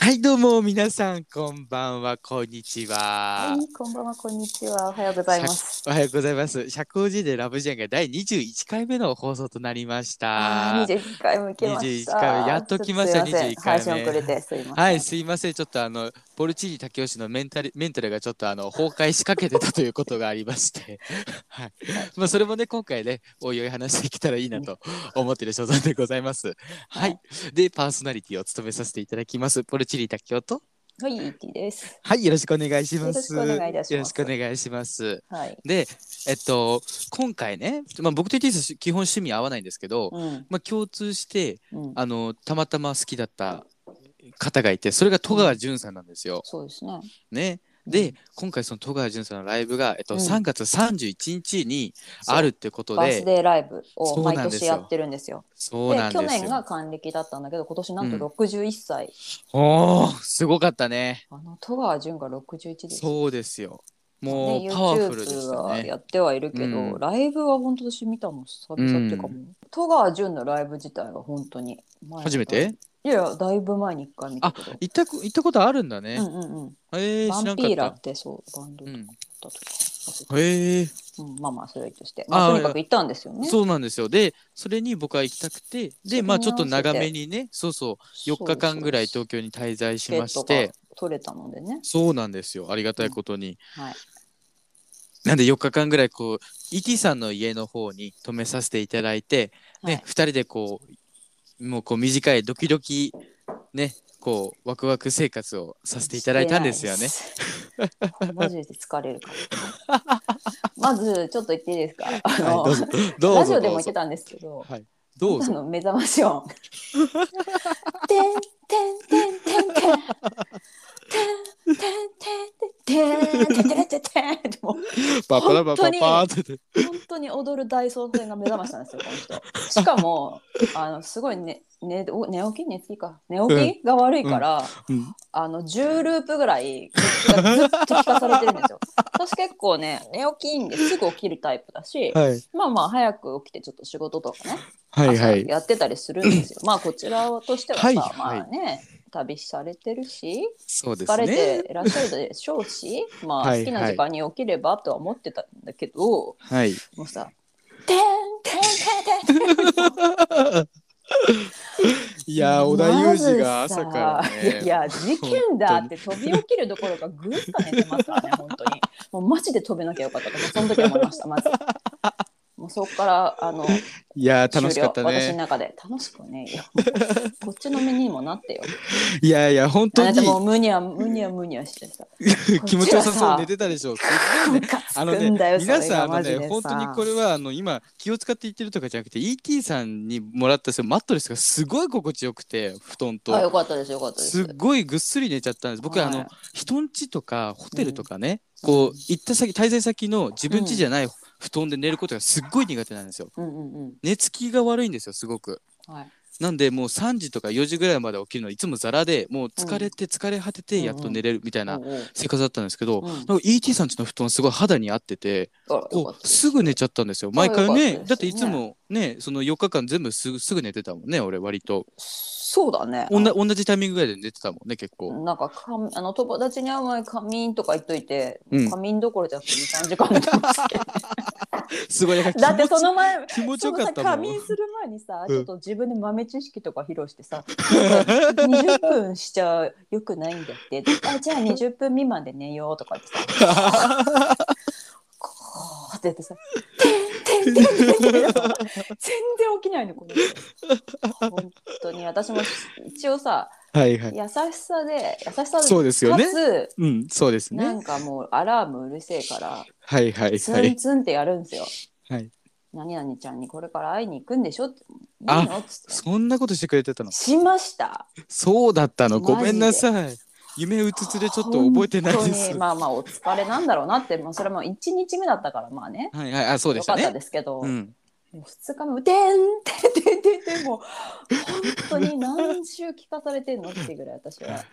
はい、どうも皆さん、こんばんは、こんにちは。はい、こんばんは、こんにちは。おはようございます。おはようございます。社交辞令ラブジェンが第21回目の放送となりました。二十一回も来ました。21回目やっと来ましたちょっとすい21回目。はい、すいません。ちょっとあの、ポルチーニ竹吉のメンタル、メンタルがちょっとあの、崩壊しかけてたということがありまして。はい。まあ、それもね、今回ね、おいおい話していけたらいいなと思っている所存でございます。ははいい。で、パーソナリティを務めさせていただきます。ポルチーニ竹雄と。はい、イキです。はい、よろしくお願いします。よろしくお願いしますよろしくお願いします。はい。で、えっと、今回ね、まあ、僕とイティス基本趣味合わないんですけど、うん。まあ、共通して、うん。あの、たまたま好きだった方がいて、それが戸川淳さんなんですよ。そうですね。ね。うでん、今回その戸川淳さんのライブが、えっと、うん3月31日にあるってことバースで、デーライブを毎年やってるんですよ。そうなん去ですよ。年が還暦だったんだけど、今年なんとうん61歳。おー、すごかったね。あの戸川淳が61です。そうですよ。もうね、パワフルでしね。はやってはいるけど、うん。ライブは本当私見たの久々っていうかもう、戸川淳のライブ自体は本当に前初めて？いやいやだいぶ前に一回見たけど。行ったこ、行ったことあるんだね。うんうんうん。えー、バンピーラっ。てそうバンドとかうん。だったとか、へえ。うん、まあまあそれとして、まあ、とにかく行ったんですよね。そうなんですよ。で、それに僕は行きたくて、で、まあちょっと長めにね、そうそう、4日間ぐらい東京に滞在しまして、取れたのでね。そうなんですよ。ありがたいことに。はいなんで4日間ぐらいこう、ET さんの家の方に泊めさせていただいて、ね、はい2人でこう、もうこう短いドキドキ、ね、こう、ワクワク生活をさせていただいたんですよね。マジで疲れるからまずちょっと言っていいですか？あの、はい、どうぞ、どうぞ。ラジオでも言ってたんですけどはい、どうぞ。あの目覚まし音。てんてんてんてんてん。てんてんてんてんて本当に踊る大捜査が目覚ましたんですよ、この人。しかも、あのすごい、ね、寝起き寝つきか。寝起きが悪いから、うんうんあの10ループぐらいずっと聞かされてるんですよ。私結構ね、寝起きいいんですぐ起きるタイプだし、はいまあまあ早く起きてちょっと仕事とかね、はいはいやってたりするんですよ。まあこちらとしてはさ、はいはいまあね、旅されてるしそうです疲れね。ていらっしゃるでしょうし、まあはい好きな時間に起きればとは思ってたんだけど、はい。もうさ「てんてんてんてんてん」いやー、織田裕二が朝からまずさいや事件だって飛び起きるどころかぐっと寝てますからね本当にもうマジで飛べなきゃよかったとその時は思いましたまず。もうそこからあのいやー、楽しかった終了。私のね。中で。楽しくね こっちの身にもなってよ。いやいや、本あ当にもうむにゃむにゃむにゃしてさ。気持ちよさそう寝てたでしょ。あのね皆さん、あのね、本当にこれは、あの、今、気を使って言ってるとかじゃなくて、ET さんにもらったそのマットレスがすごい心地よくて、布団あよと。かったですよかったです。すっごいぐっすり寝ちゃったんです。僕、あはい。の、人ん家とかホテルとかね、こう、行った先、滞在先の自分家じゃない布団で寝ることがすっごい苦手なんですよ。うんうんうん寝つきが悪いんですよ、すごく。はいなんでもう3時とか4時ぐらいまで起きるのいつもザラでもう疲れて疲れ果ててやっと寝れるみたいな生活だったんですけど、うん。なんか ET さんちの布団すごい肌に合っててこうすすぐ寝ちゃったんですよ。毎回ねね。だっていつもねその4日間全部すぐすぐ寝てたもんね俺割と。そうだね。おんな同じタイミングぐらいで寝てたもんね結構。なんかかあの友達に会う前に仮眠とか言っといて、うん。仮眠どころじゃなくて23時間寝てましたけどすごいだってその前気持ちよかったそのさもん仮眠する前にさ、うん。ちょっと自分で豆知識とか披露してさなんか20分しちゃよくないんだって。あじゃあ20分未満で寝ようとかってさ。こうってやってさ「てんてんてんてんてん」全然起きないのこの人。本当に。私も一応さはいはい。優しさで優しさでそうですよね。うんそうですなねんかもうアラームうるせえからはいはいツはい。ンツンってやるんですよ。はい。何々ちゃんにこれから会いに行くんでしょって。あそんなことしてくれてたの。しました。そうだったの。ごめんなさい夢うつつでちょっと覚えてないで本当すにまあまあお疲れなんだろうなって、まあ、それも1日目だったからまあねはいはいあそうでしたよかったねですけど、うんもう2日目も「てんてんてんてんてん」もう本当に何週聞かされてんのっていうぐらい私は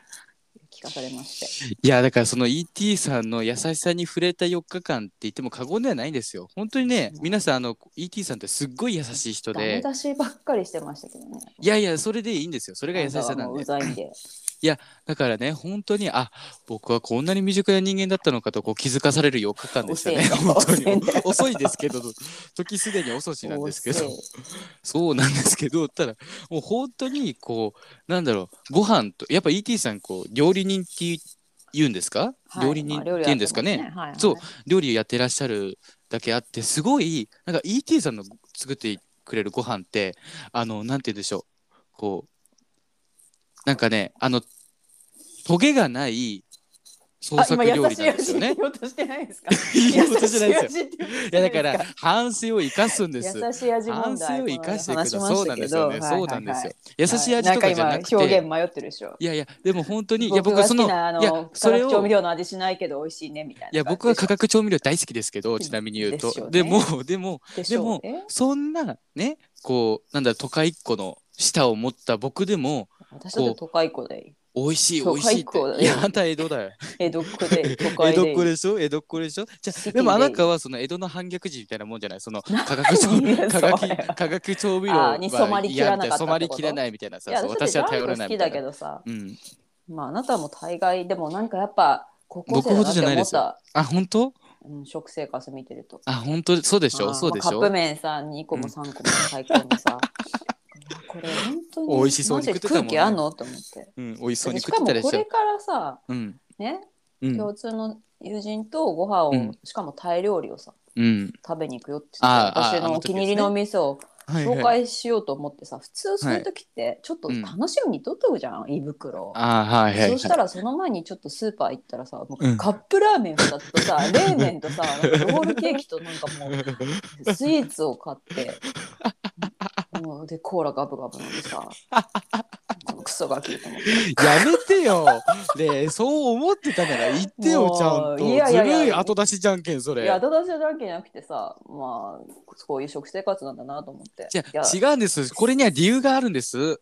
聞かされまして。いやだからその ET さんの優しさに触れた4日間って言っても過言ではないんですよ。本当にね、うん皆さんあの ET さんってすっごい優しい人ダメで出しばっかりしてましたけどね。いやいやそれでいいんですよそれが優しさなんでうざいんで。だからね本当にあ僕はこんなに未熟な人間だったのかとこう気づかされる4日間でしたね。本当に。遅いですけど時すでに遅しなんですけど。そうなんですけどただもう本当にこうなんだろうご飯とやっぱ ET さんこう料理人って言うんですか、はい。料理人ってまあ言うんですかね？料理やってますはいはい。そう。料理やってらっしゃるだけあってすごいなんか ET さんの作ってくれるご飯ってあのなんて言うんでしょう。こうなんかねあのトゲがない創あ作料理なんですよね言。おうとしてないですか？言おうとしてないですよ。優しいやだから反省を生かすんです。優しい味問反題省を生かしてい。このそうなんですよね。そうなんですよはい。優しい味とかじゃなくんか今表て。現迷ってるでしょいやいやでも本当にいや僕はそのいやそれを調味料の味しないけど美味しいねみたいないや僕は化学調味料大好きですけどちなみに言うとでもでもでもそんなねこうなんだ都会っ子の舌を持った僕でも私だって都会っ子で美味しい美都味しいっ会っ子だよ。ていやあんた江戸だよ。江戸っ子で 都江戸っ子でしょ？江戸っ子でしょ？じゃであで。もあなたはその江戸の反逆児みたいなもんじゃない？その 化学調何よ化学それ化学調味料あーに染まりきらなかったってこと。染まりきらないみたいないさやそう私は頼らない好きだけどさ。うん。まああなたも大概でもなんかやっぱ高校生だなってじゃないですよ。思ったあ本当？うん、食生活見てると。あ本当？そうでしあーょそうでしょ。まあカップ麺さ2個も3個も最高にさ、いやこれ本当に美味しそうに食ってたもんね。空気あんの？と思って。うん美味しそうにし食ってたでしょかもこれからさうん。ね？うん。共通の友人とご飯を、うん。しかもタイ料理をさうん。食べに行くよって私のお気に入りのお店をはいはい。紹介しようと思ってさ、普通そういう時ってちょっと楽しみに取っとくじゃん、胃袋。あーはいはいはい。そしたらその前にちょっとスーパー行ったらさ、もううん。カップラーメン2つとさ、冷麺とさ、ロールケーキとなんかもう スイーツを買って、もうでコーラガブガブ飲んでさ、このクソガキと思って。やめてよ。で、そう思ってたなら言ってよちゃんと。いやいやいやずるい後出しじゃんけんそれ。いや、後出しだけじゃなくてさ、まあ、こういう食生活なんだなと思って。違うんです。これには理由があるんです。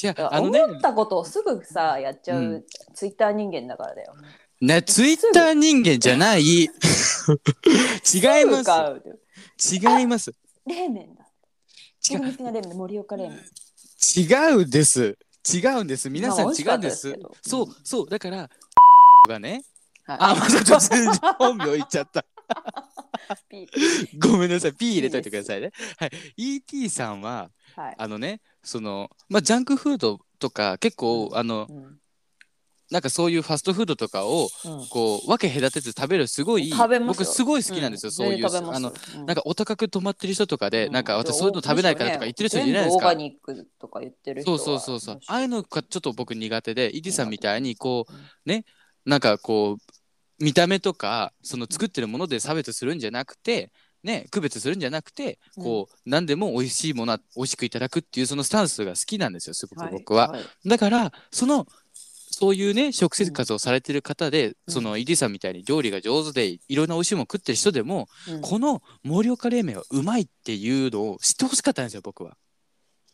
違うあのね思ったことをすぐさやっちゃう、うんツイッター人間だからだよ。ねツイッター人間じゃない。違いすます。違います。冷麺だ。違う盛岡冷麺。違うです。違うんです。皆さん違うんでですすけど。そうそうだからがね。はいあ、またちょっと本名言っちゃった。ピーごめんなさい。P 入れといてくださいね。はい。ET さんははい。あのね、そのまあジャンクフードとか結構あのうんなんかそういうファストフードとかをうん。こう分け隔てず食べるすごい僕すごい好きなんですよ、ん。そういうあのうん。なんかお高く泊まってる人とかで、うん。なんか私そういうの食べないからとか言ってる人いないですか？そうそうそうそう。ああいうのがちょっと僕苦手で、イディさんみたいにこううん。ねなんかこう見た目とかその作ってるもので差別するんじゃなくて。ね、区別するんじゃなくてこう、何でも美味しいものは美味しくいただくっていうそのスタンスが好きなんですよすごく僕は。い。だからそのそういうね食生活をされてる方で、うん。そのイディさんみたいに料理が上手でいろんな美味しいもの食ってる人でも、うん。この盛岡冷麺はうまいっていうのを知ってほしかったんですよ僕は。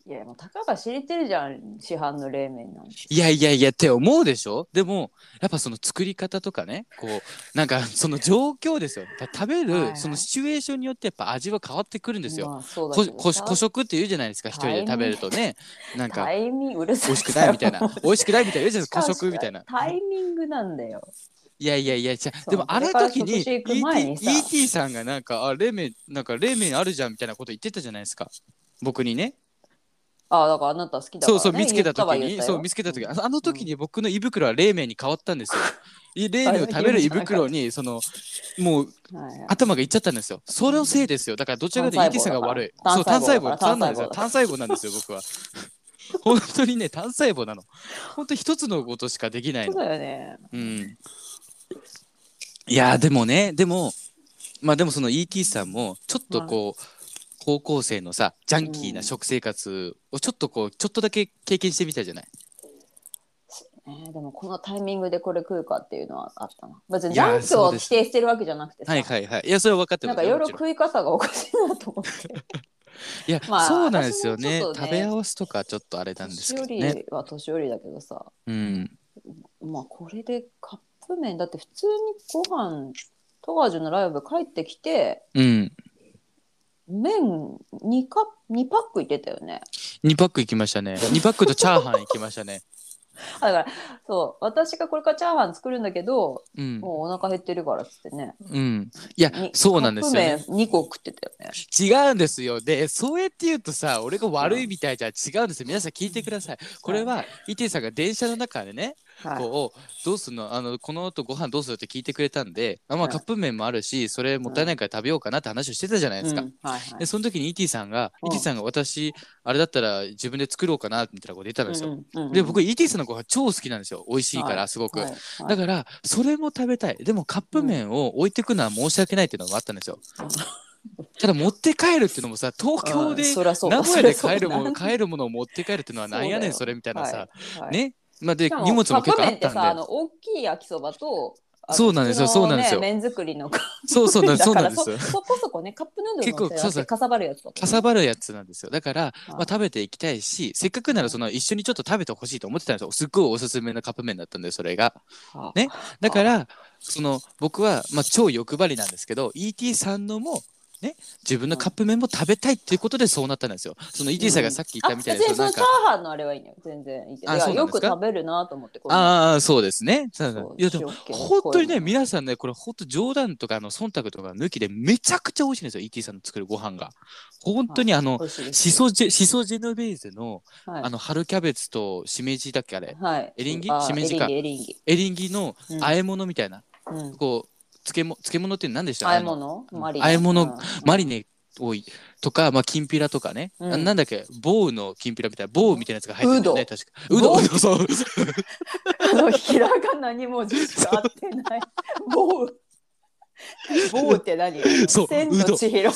いやもうたかが知れてるじゃん市販の冷麺なんて。いやいやいやって思うでしょ？でもやっぱその作り方とかねこうなんかその状況ですよだ食べるそのシチュエーションによってやっぱ味は変わってくるんですよ。まあそうだこけどさ。こ孤食って言うじゃないですか一人で食べるとね。なんか美味しくないみたいな。美味しくないみたいな言うじゃないですか。孤食みたいな。タイミングなんだよ。いやいやいやじゃでもあの時に ET, さ。ET さんがなんかあ冷麺なんか冷麺あるじゃんみたいなこと言ってたじゃないですか。僕にねあだからあなた好きだから、ね、そうそう見つけた時にそう見つけた時ああの時に僕の胃袋は冷麺に変わったんですよ。い冷麺を食べる胃袋に そのもう頭がいっちゃったんですよ。それのせいですよ。だからどちらかというと ET さんが悪い。単そう単細胞単なんですよ。単細胞なんですよ僕は。本当にね単細胞なの。本当一つのことしかできないそうのだよね。うん。いやーでもねでもまあでもその ET さんもちょっとこう、高校生のさジャンキーな食生活をちょっとこうちょっとだけ経験してみたじゃない？えーでもこのタイミングでこれ食うかっていうのはあったな。別にジャンクを否定してるわけじゃなくてさ、はいはいはい。いやそれは分かってなんますよもちろんかいろいろ食い方がおかしいなと思って。いや、まあそうなんですよね。ね食べ合わせとかちょっとあれなんです年寄けどね。りは年寄りだけどさ。うん。まあこれでカップ麺。だって普通にご飯トガジュのライブ帰ってきてうん麺2カ2パックいってたよね。2パック行きましたね。2パックとチャーハン行きましたね。だからそう私がこれからチャーハン作るんだけどうん。もうお腹減ってるからっつってね。うん。いやにそうなんですよね。カップ麺2個食ってたよね。違うんですよ。で、そうやって言うとさ、俺が悪いみたいじゃ違うんですよ。皆さん聞いてください。これは、イティさんが電車の中でね、はい。こう、どうするの？あの、この後ご飯どうするって聞いてくれたんで、あまあ、はい。カップ麺もあるし、それもったいないから食べようかなって話をしてたじゃないですか。うん。はいはい。で、その時にイティさんが、うん。イティさんが私、あれだったら自分で作ろうかな、みたいなこと言ったんですよ。うんうんうん。で、僕、イティさんのご飯超好きなんですよ。美味しいから、すごく。はい。はい。だから、それも食べたい。でも、カップ麺を置いてくのは申し訳ないっていうのがあったんですよ。ただ、持って帰るっていうのもさ、東京で名古屋で帰るもの帰るものを持って帰るっていうのはなんやねんそれみたいなさ、はい。はい。ねまあで荷物も結構あったカップ麺ってさあんでの大きい焼きそばとそうなんですよ。そうなんですよ。ね麺作りのそうそうなんそうだからなんです。よそそこそこねカップヌードルの結構そうそう。かさばるやつかさばるやつなんですよ。だから、あまあ、食べていきたいしせっかくならその一緒にちょっと食べてほしいと思ってたんですよ。すっごいおすすめのカップ麺だったんでそれが。はね。だからその僕は、まあ、超欲張りなんですけど ET さんのもね自分のカップ麺も食べたいっていうことでそうなったんですよ。その ET さんがさっき言ったみたいあ別にそのにそのなんかチャーハンのあれはいいのよ。全然いい。けよく食べるなと思ってああそうですね。そうそう。いやでも本当にね、皆さんね、これ本当冗談とかあの忖度とか抜きでめちゃくちゃ美味しいんですよ、ET さんの作るご飯が。本当にあの、美味しいしそジェシソジェノベーゼのはい。あの春キャベツとしめじだっけあれ、はい。エリンギ？あしめじか。エリンギエリンギ。の和え物みたいな、うんうん。こう、漬物漬物って何でした？あの物？マリネ。和え物？うん。マリネ多いとか、まあ、きんぴらとかね、うん。あなんだっけ、ボウのきんぴらみたいな、ボウみたいなやつが入ってるんだよね、確か。うど、ボウうど、そう。あのひらがなに文字しか合ってない。棒。棒って何？そう千と千尋。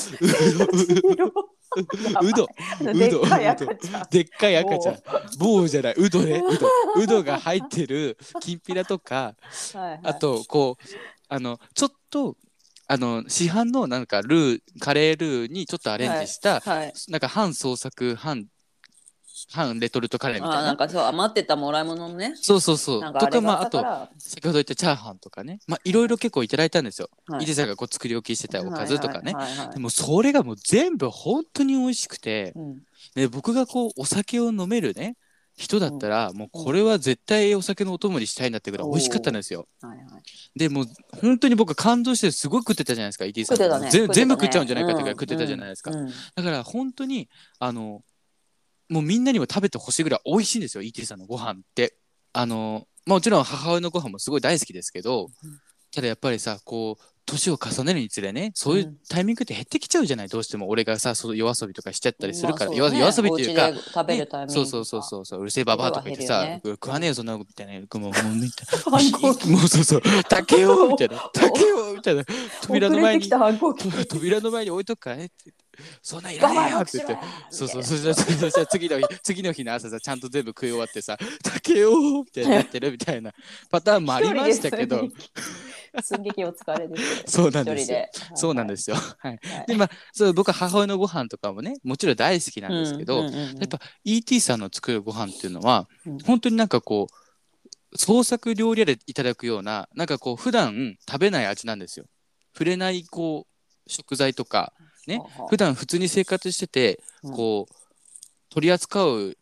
うど、でっかい赤ちゃん。でっかい赤ちゃん。棒。じゃない、うどね、うど。うどが入ってるきんぴらとか、はいはい。あと、こう、あの、ちょっと、あの、市販のなんかルー、カレールーにちょっとアレンジした、はいなんか半創作、半、半レトルトカレーみたいな。あなんかそう余ってたもらい物のねそうそうそう。なんかあとか、まあ、あとれがあったか、ら先ほど言ったチャーハンとかね。まあ、いろいろ結構いただいたんですよ。はい伊勢さんがこう作り置きしてたおかずとかね。はいはいはいはいでもそれがもう全部本当に美味しくて、うんで僕がこうお酒を飲めるね人だったら、もうこれは絶対お酒のお供にしたいんだってぐらい美味しかったんですよ。はいはい。でもう本当に僕感動してすごい食ってたじゃないですか ET さんね。全部食っちゃうんじゃないかってぐらい食ってたじゃないですか、だから本当にあのもうみんなにも食べてほしいぐらい美味しいんですよ ET さんのご飯って。あのまあもちろん母親のご飯もすごい大好きですけど、うん。ただやっぱりさこう年を重ねるにつれねそういううん。タイミングって減ってきちゃうじゃないどうしても。俺がさその夜遊びとかしちゃったりするから、まあそうね。夜夜遊びっていうか食べるタイミングねそうそうそうそう。そううるせえババアとか言ってさ、ね。食わねえよそんなことみたいなもうもうみたい反抗期。なもうそうそう。竹よみたいな。竹よみたいな。扉の前に。扉の前に置いとくからねってそんなんいらねえよって言って。そうそうそう。そうそうそうそう次の日次の日の朝さちゃんと全部食い終わってさ竹よみたいになってるみたいなパターンもありましたけど寸劇お疲れです そうなんですよ。そうなんですすよ。はい。はい。でまあそう僕は母親のご飯とかもねもちろん大好きなんですけど、やっぱ ET さんの作るご飯っていうのは、うん。本当になんかこう創作料理屋でいただくようななんかこう普段食べない味なんですよ。触れないこう食材とかね普段普通に生活しててうん。こう取り扱う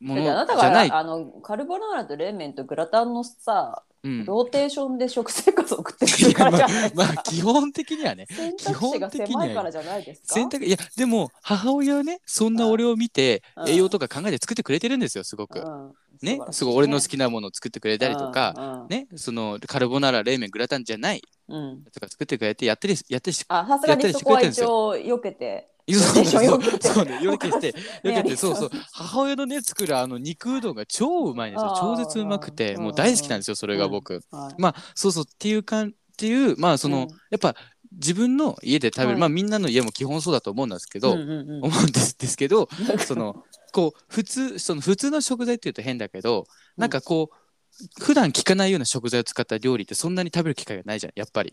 ものじゃない。があのカルボナーラと冷麺とグラタンのさ、うん。ローテーションで食生活を送ってくるから。まあじゃないですか。まあ基本的にはね。選択肢が狭いからじゃないですか。選択いやでも母親はねそんな俺を見てうん。栄養とか考えて作ってくれてるんですよすごく。うん。ね？すごい俺の好きなものを作ってくれたりとか、ね？そのカルボナーラ冷麺グラタンじゃないうん。とか作ってくれてやってりやってしあさすがにそこは一応避けて。そうテンションよけて。そうね、よけて、よけて、そうそう、母親のね、作るあの肉うどんが超うまいんですよ。超絶うまくて、うんもう大好きなんですよ、それが僕。はい。まあ、そうそうっていうかん、っていう、まあ、その、うん。やっぱ自分の家で食べる、はい。まあ、みんなの家も基本そうだと思うんですけど、思うんですですけど、その、こう、普通、その普通の食材っていうと変だけど、なんかこう、普段聞かないような食材を使った料理ってそんなに食べる機会がないじゃん、やっぱり。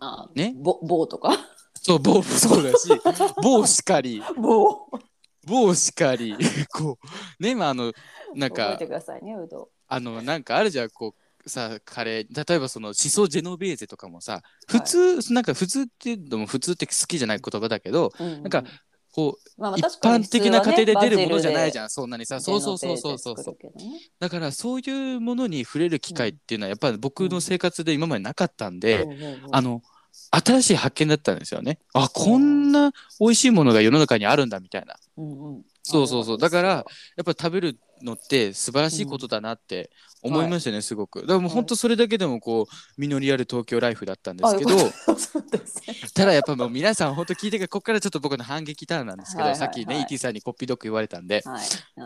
あね？ぼ棒とか？そう、棒もそうだし、棒しかり、棒。棒しかり、こう、ね、まあ、あの、なんか覚えて、くださいねうどあの、なんかあるじゃん、こう、さ、カレー、例えばその、シソジェノベーゼとかもさ、普通、なんか普通っていうのも普通って好きじゃない言葉だけど、ん。うんなんかここうまあまあ一確かに般的な家庭で出るものじゃないゃじゃん、そん。なにさそうそうそうそう。そうそうだからそういうものに触れる機会っていうのはやっぱり僕の生活で今までなかったんで、あの新しい発見だったんですよね。あこんな美味しいものが世の中にあるんだみたいな。うんうん、そうそうそう。だからやっぱ食べるのって素晴らしいことだなって思いましたね、すごく。だからもう本当それだけでもこう実りある東京ライフだったんですけど、あよかっただやっぱもう皆さん本当聞いてからここからちょっと僕の反撃ターンなんですけど、はいはいはい。さっきね ET さんにコッピードッグ言われたんで、はい。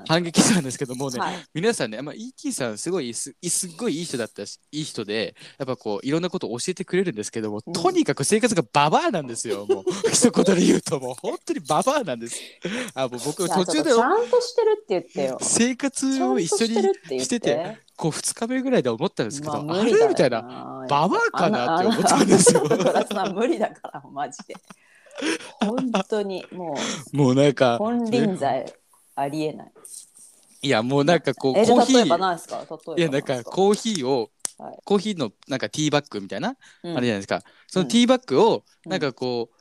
反撃ターンですけどもうね、はい。皆さんね、まあ、ET さんすごいすすっごいいい人だったしいい人でやっぱこういろんなことを教えてくれるんですけども、うん。とにかく生活がババアなんですよ もう。一言で言うともう。本当にババアなんです。あもう僕途中でちゃんとしてるって言ってよ。生活を一緒にしててこう2日目ぐらいで思ったんですけど、まあ無理だよれみたいな。ババアかな？って思ったんですよ。無理だからマジで本当にももうなんうか金輪際ありえないいやもうなんかこうえコーヒーいやなんかコーヒーを、はいコーヒーのなんかティーバッグみたいな、うんあれじゃないですかそのうんティーバッグをうんなんかこう、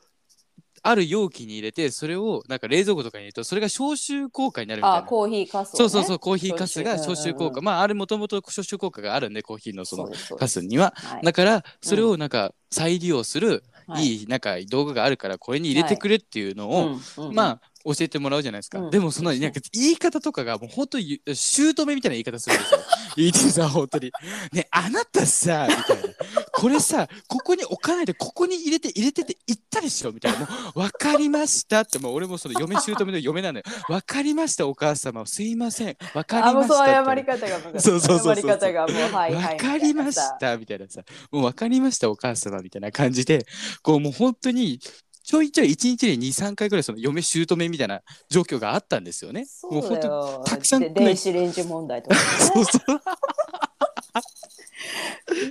ある容器に入れてそれをなんか冷蔵庫とかに入れるとそれが消臭効果になるみたいな。あコーヒーかすをね。そうそうそうコーヒーかすが消消臭臭効果、まああれもともと消臭効果があるんでコーヒーのそのそうですそう。ですかすには。はい。だからそれをなんか再利用するはい。いいなんか道具があるからこれに入れてくれっていうのを、まあ教えてもらうじゃないですか、うん。でもそのなんか言い方とかがもう本当に姑みたいな言い方するんですよ。ET さん本当に。ねあなたさみたいな。これさここに置かないでここに入れて入れてって言ったでしょみたいな。もう分かりましたってもう俺もその 嫁姑の嫁なのよ。分かりましたお母様すいません。分かりました謝り方がそうそうそうそう謝り方がもうはいはいわかりましたみたいなさ。もう分かりましたお母様みたいな感じで。こうもう本当にちょいちょい1日に23回ぐらいその嫁姑みたいな状況があったんですよね。そうだよ。たくさんで電子レンジ問題とかね。そうそう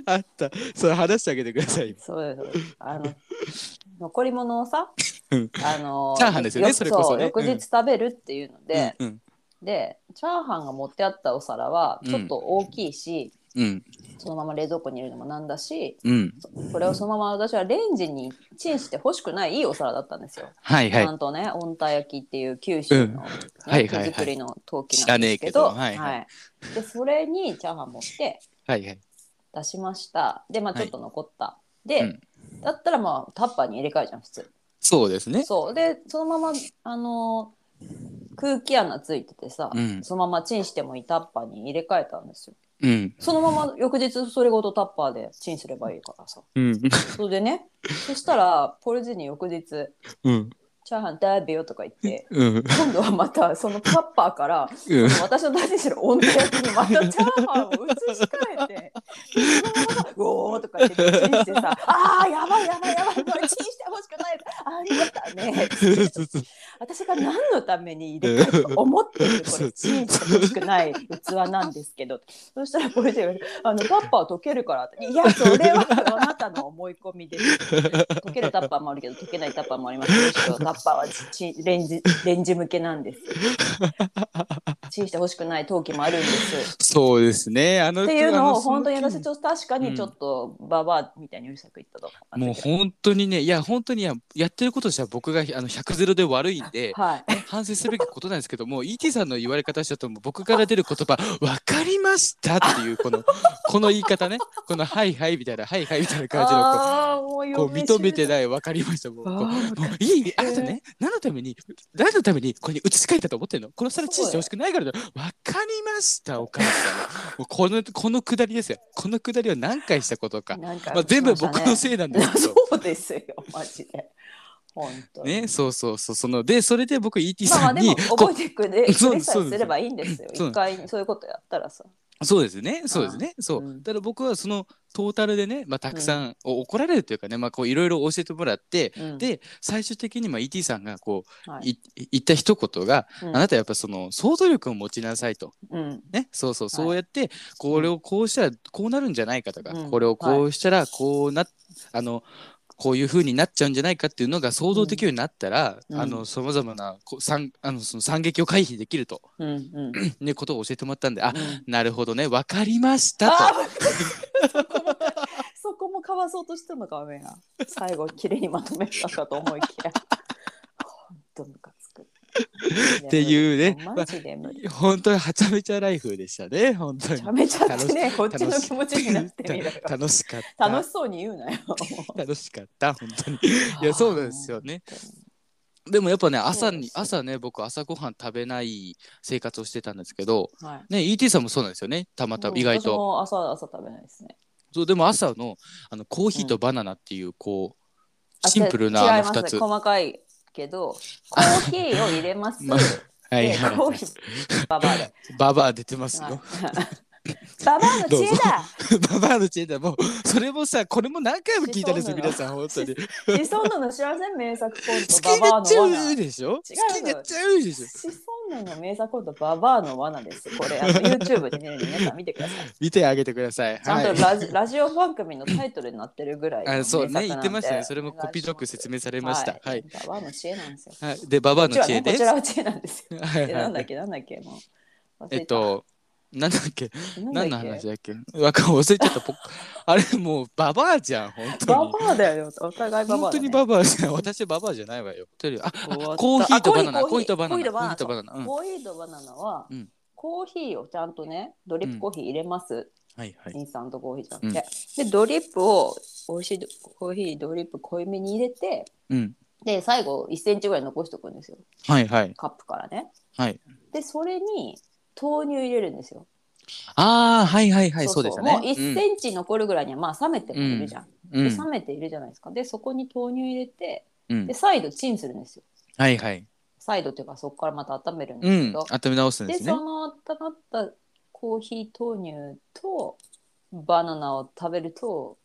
あった。それ話してあげてください。そうです。あの残り物をさうん。あのチャーハンですよねよそれこそね。翌日食べるっていうので、うんでチャーハンが持ってあったお皿はちょっと大きいし、うんそのまま冷蔵庫に入れるのもなんだしうん。これをそのまま私はレンジにチンして欲しくないいいお皿だったんですよ。はいはい。ちゃんとね温田焼きっていう九州の、ねはいはいはい。手作りの陶器なんですけどど。はいはい。はい。でそれにチャーハン持ってはいはい。出しました。でまあはい。ちょっと残った、で、うん。だったらまあタッパーに入れ替えじゃん普通そうですね。そう。でそのままあの空気穴ついててさ、うん。そのままチンしてもいいタッパーに入れ替えたんですようん。そのまま翌日それごとタッパーでチンすればいいからさ。うん。それでねそしたらポルジに翌日うん。チャーハン食べよとか言ってうん。今度はまたそのタッパーからうん。私の大事にしてる温度焼きにまたチャーハンを移し替えてそのまま「うおー」とか言ってチンしてさ「あーやばいやばいやばいこれチンしてほしくないあなたね」私が何のために入れ替えと思ってるこれチンしてほしくない器なんですけど。そしたらこれであのタッパー溶けるからいやそれはあなたの思い込みです。溶けるタッパーもあるけど溶けないタッパーもありますけど タッパーはチンレンジレンジ向けなんです。チンしてほしくない陶器もあるんです。そうですね。あのっていうのをあ本当にその私ちょっと確かにちょっとババアみたいにうるさく言ったと思もう本当にね、いや本当にややってることとしては僕があの100ゼロで悪いんで、はい。反省すべきことなんですけども ET さんの言われ方しちゃうと僕から出る言葉「分かりました」っていうこのこの言い方ね。この「はいはい」みたいな「はいはい」みたいな感じのこううこう認めていない「分かりました」もうもういいあなたね何のために何のためにこれに移し替えたと思ってんの？この皿チンしてほしくないからだ分かりましたお母さん。もうこのこのくだりですよ。このくだりを何回したことか、なんかまあ、全部僕のいせいなんですけど。そうですよマジで本当に。ね、そうそうそう、そので、それで僕 ET まあまあでもさんに、こ覚えてくれそうくれさそうえすればいいんですよ。そう一回そういうことやったらさ。うそうですね、そうですね、そう。うん。ただ僕はそのトータルでね、まあたくさん、お怒られるというかね、まあこういろいろ教えてもらって、うん。で、最終的にまあ ET さんがこう、はい。い言った一言が、うん。あなたやっぱその想像力を持ちなさいと。うん。ね、そうそう、そうやって、これをこうしたらこうなるんじゃないかとか、うん。これをこうしたらこうな、あの、こういう風になっちゃうんじゃないかっていうのが想像できるようになったら、うん。あの、さまざまなこう惨あのその惨劇を回避できると。うんうん。ね、ことを教えてもらったんで、あ、うん。なるほどね、わかりましたと。あ そこもかわそうとしてるのかおめえが最後きれいにまとめたかと思いきや。本当 っていうね。マジで無理。本当にはちゃめちゃライフでしたね。本当に。めちゃめちゃってね、こっちの気持ちになってみる。楽しかった。楽しそうに言うなよ。楽しかった本当に。いやそうなんですよね。でもやっぱね朝に朝ね僕朝ごはん食べない生活をしてたんですけどはい。ね ET さんもそうなんですよね。たまたうんま意外と、朝朝食べないですね。そうでも朝のあのコーヒーとバナナっていうこう、あシンプルなあの違います。2つ細かいけど、コーヒーを入れます。まはいではいババアで。ババア出てますはいよ。ババアの知恵だ。ババアの知恵だもうそれもさこれも何回も聞いたんですよ皆さん本当に。シソンヌの知らせん？名作コン好きトババアになっちゃ。うでしょ？好違うきになっちゃうでしょ？シソンヌの名作コントババアの罠です。これあの YouTube でね皆さん見てください。見てあげてください。ちゃんはいとラジ,、ラジオ番組のタイトルになってるぐらいのあそうね。言ってましたね。それもコピードック説明されました。はい、ババアの知恵なんですよ。はい、でババアの知恵です。ちらは知恵なんですよ。はい。ではいなんだっけ、なんだっけ、もう。えっ、となんだっけ？何の話だっけ？わかん忘れちゃった。ポ あれもうババアじゃん本当バに。バアだよ、お互いババア、本当にババアじゃん。私ババアじゃないわよ。コーヒーとバナナ。あコーヒーとバナナ。コーヒーとバナナ。コーヒーとバナナ。うん。コーヒーとバナナは、うん。コーヒーをちゃんとね、ドリップコーヒー入れます。はいはい。インスタントコーヒーじゃなくて。で、ドリップを、美味しいコーヒードリップ濃いめに入れて、うん。で、最後1センチぐらい残しておくんですよ。はいはい。カップからね。はい。で、それに豆乳入れるんですよ。ああはいはいはいそうでしたね。もう1センチ残るぐらいには、まあ冷めてもいるじゃん。うん、うん。で冷めているじゃないですか。で、そこに豆乳入れて、うん。で、再度チンするんですよ。はいはい。再度っていうか、そこからまた温めるんでうんすけど。温め直すんでですね。その温まったコーヒー豆乳とバナナを食べると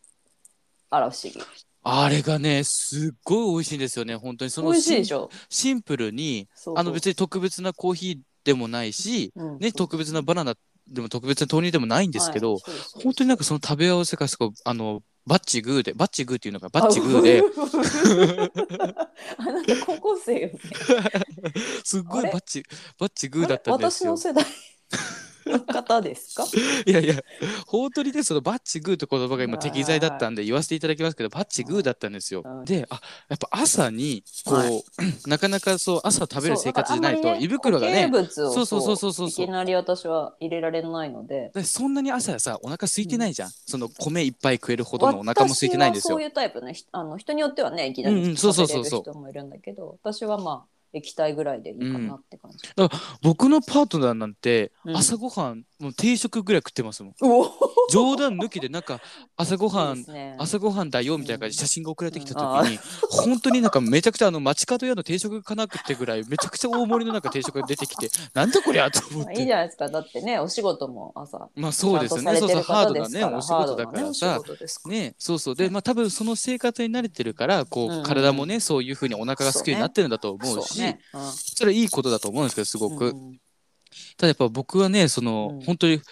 あら不思議。あれがねすっごい美味しいんですよね本当に。その美味しいでしょ？シンプルにそうそう。あの別に特別なコーヒーでもないし、うん。ね、特別なバナナでも特別な豆乳でもないんですけど、はい本当になんかその食べ合わせがすごいあのバッチグーでバッチグーっていうのがバッチグーで。あなた高校生よね。すっごいバッチバッチグーだったんですよ。私の。世代。の方ですか？いやいや本当にねそのバッチグーって言葉が今適材だったんで言わせていただきますけどバッチグーだったんですよ。うん。であやっぱ朝にこう、はい。なかなかそう朝食べる生活じゃないと胃袋がね。そうそうそうそうそう。いきなり私は入れられないので。そんなに朝さお腹空いてないじゃん、その米いっぱい食えるほどのお腹も空いてないんですよ。そういうタイプね。ひあの人によってはねいきなりうんうんそうそう食べそうそう。れる人もいるんだけど私はまあ液体ぐらいでいいかなって感じ、僕のパートナーなんてうん。朝ごはんもう定食ぐらい食ってますもん。うお。冗談抜きでなんか朝ごはんいいですね。朝ごはんだよみたいな感じで写真が送られてきた時うん。に、本当になんかめちゃくちゃあの街角屋の定食かなくってぐらいめちゃくちゃ大盛りのなんか定食が出てきてなんだこりゃと思っまあいいじてゃないですか。だってねお仕事も朝。まあそうですよねそうそうハードなねお仕事だからさ。ねそうそう。でまあ多分その生活に慣れてるからこう、うん。うん体もねそういうふうにお腹が好きになってるんだと思うしね。それはいいことだと思うんですけどすごく、うん。うんただやっぱ僕はねその、うん。本当に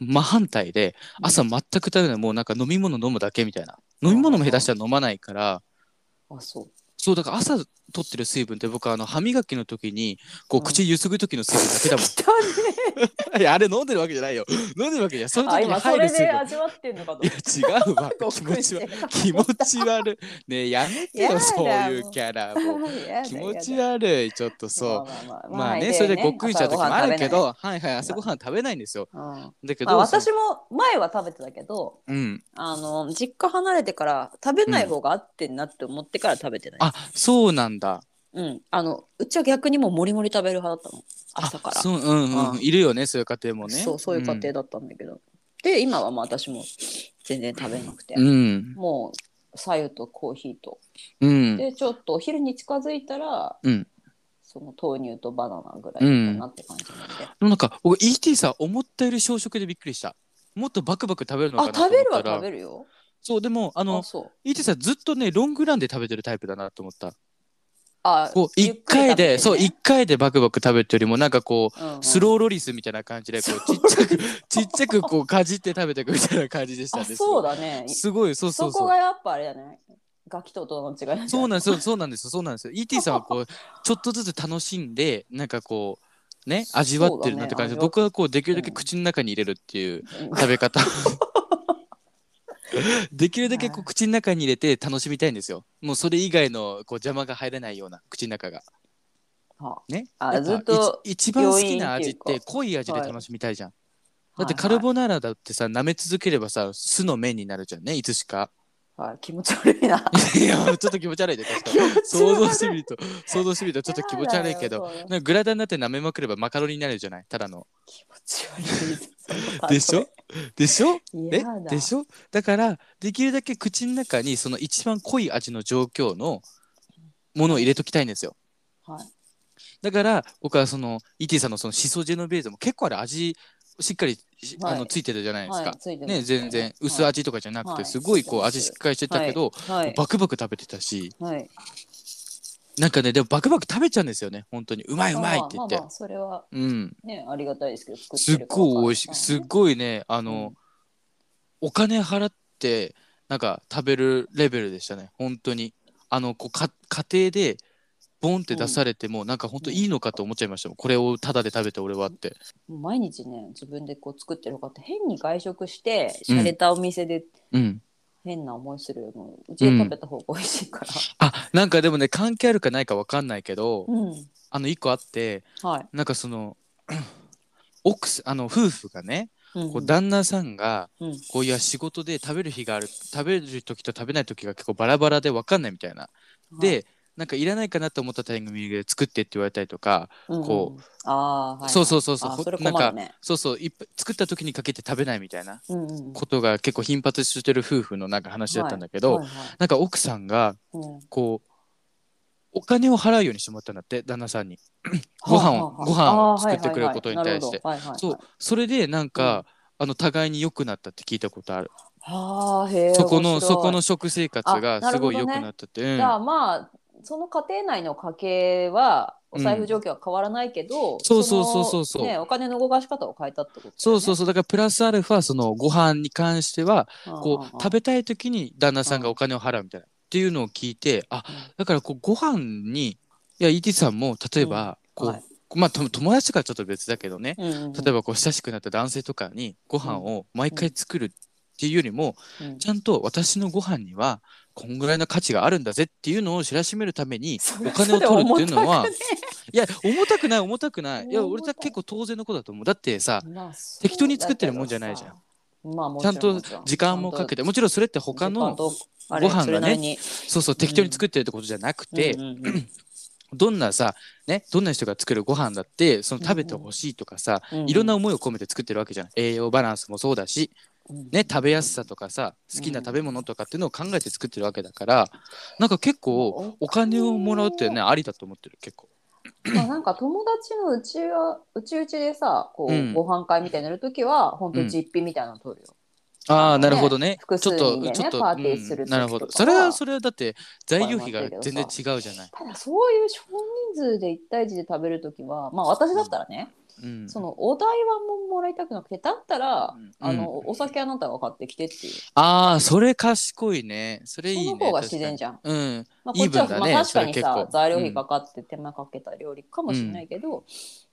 真反対で朝全く食べないもうなんか飲み物飲むだけみたいな。飲み物も下手したら飲まないから。あそう。そうだから朝取ってる水分って僕はあの歯磨きの時にこううん。口ゆすぐ時の水分だけだもん、いやあれ飲んでるわけじゃないよ。飲んでるわけじゃない。そのあ時に今それで入る水分。味わってんのかといや違うわ。ご気持ちは苦労気持ち悪い。ねえやめてよそういうキャラも。う。気持ち悪いちょっとそう。まあまあまあまあ。ねでそれでごっくりしちゃう時もあるけど朝はいはい朝ごはん食べないんですよ。うん。だけど、まあ、私も前は食べてたけどうん。あの実家離れてから食べない方が合ってんなって思ってから食べてない、あそうなんだうん、あのうちは逆にもうもりもり食べる派だったの。朝から。あそううんうん、うん。いるよねそういう家庭もね。そうそういう家庭だったんだけど、で今はまあ私も全然食べなくて、うん。もう白湯とコーヒーと。うん。でちょっとお昼に近づいたら、うん。その豆乳とバナナぐらいかなって感じなんで、でもなんか僕 ET さ思ったより小食でびっくりした。もっとバクバク食べるのかあなと思食べるは食べるよ。そうでもあのあそう。ET さずっとねロングランで食べてるタイプだなと思ったあこう回で、そう一回でバクバク食べるよりもなんかこううんうん。スローロリスみたいな感じでこうちっちゃく ちっちゃくこうかじって食べていくみたいな感じでしたあねそうだね。すごいそうそそう。そうこがやっぱあれだね。ガキと大人の違いそうなんですよそうなんですよそうなんですよ。ET さんはこう ちょっとずつ楽しんでなんかこうね味わってるなって感じで、ね僕はこうできるだけ口の中に入れるっていううん。食べ方 できるだけこう口の中に入れて楽しみたいんですよ。もうそれ以外のこう邪魔が入らないような口の中が。はね？あずっと一一番好きな味って濃い味で楽しみたいじゃん、あだってカルボナーラだってさ舐め続ければさ酢の麺になるじゃんねいつしか。はい、気持ち悪いな。いやちょっと気持ち悪いね確か。に想像してみると。想像してみるとちょっと気持ち悪いけどグラタンだって舐めまくればマカロニになるじゃないただの。気持ち悪いでしょ？でしょ？え？でしょ？だからできるだけ口の中にその一番濃い味の状況のものを入れときたいんですよ。はい。だから僕はその ET さんのそのシソジェノベーゼも結構あれ味しっかりし、はい。あのついてるじゃないですか、はいついてますね。全然薄味とかじゃなくてはい。すごいこうはい味しっかりしてたけど、はい。バクバク食べてたし。はいなんかねでもバクバク食べちゃうんですよね。本当に。うまいうまいって言って、まあまあまあそれはうん。ねありがたいですけど作すっごい美味しい。すっいごいねあの、お金払ってなんか食べるレベルでしたね。本当に。あのこうか家庭でボンって出されても、なんか本当いいのかと思っちゃいましたもん。これをタダで食べて俺はって。毎日ね自分でこう作ってる方って変に外食して洒落たお店でうん変な思いするよりもうちで食べた方が美味しいから。あなんかでもね関係あるかないかわかんないけど、うん。あの一個あってはい。なんかその 奥あの夫婦がねうんこう旦那さんがうん。こういや仕事で食べる日がある食べる時と食べない時が結構バラバラで分かんないみたいな。でなんかいらないかなと思ったタイミングで作ってって言われたりとか、こうあーはいそうそうそうそうあそれなんかそうそういっぱい作った時にかけて食べないみたいな。うんうん。ことが結構頻発してる夫婦のなんか話だったんだけど、はいはいなんか奥さんがうん。こうお金を払うようにしてもらったんだって旦那さんに。ご飯をはあはあ。ご飯を作ってくれることに対して。はいそうそれでなんか、あの互いに良くなったって聞いたことある。はあへえそこのそこの食生活がすごい良くなったって、うん。じゃあまあその家庭内の家計はお財布状況は変わらないけど、そうそうそうそう。そうのね、お金の動かし方を変えたってことね、そうそうそう。だからプラスアルファそのご飯に関してはこう食べたい時に旦那さんがお金を払うみたいなっていうのを聞いてあだからこうご飯にいや ET さんも例えばこう、はい。まあと友達とかはちょっと別だけどね。うんうんうん。例えばこう親しくなった男性とかにご飯を毎回作るっていうよりもうん。ちゃんと私のご飯にはこんぐらいの価値があるんだぜっていうのを知らしめるためにお金を取るっていうのはいや重たくない重たくない。いや俺は結構当然のことだと思う。だってさ適当に作ってるもんじゃないじゃん。まあもちゃんと時間もかけて。もちろんそれって他のご飯がねそうそう適当に作ってるってことじゃなくて、どんなさねどんな人が作るご飯だってその食べてほしいとかさ、うんうん。いろんな思いを込めて作ってるわけじゃない栄養バランスもそうだし、うんね、食べやすさとかさ好きな食べ物とかっていうのを考えて作ってるわけだからなんか結構お金をもらうってねありだと思ってる結構。まあなんか友達のうちはうちうちでさこう、うん。ご飯会みたいになるときは本当実費みたいなの取るよ。あああのねなるほどね。複数ちょっと人でねちょっと、パーティーする時うん。なるほど。それはそれはだって材料費が全然違うじゃない。ただそういう少人数で1対1で食べるときはまあ私だったらね、うん、そのお代はももらいたくなくてだったら、うん。あのお酒あなたが買ってきてっていう。ああそれ賢いね。それいいねその方が自然じゃん。確かにうん。まあ、こっちは、イーブンだね。まあ、確かにさそれ結構材料費かかって手間かけた料理かもしれないけど、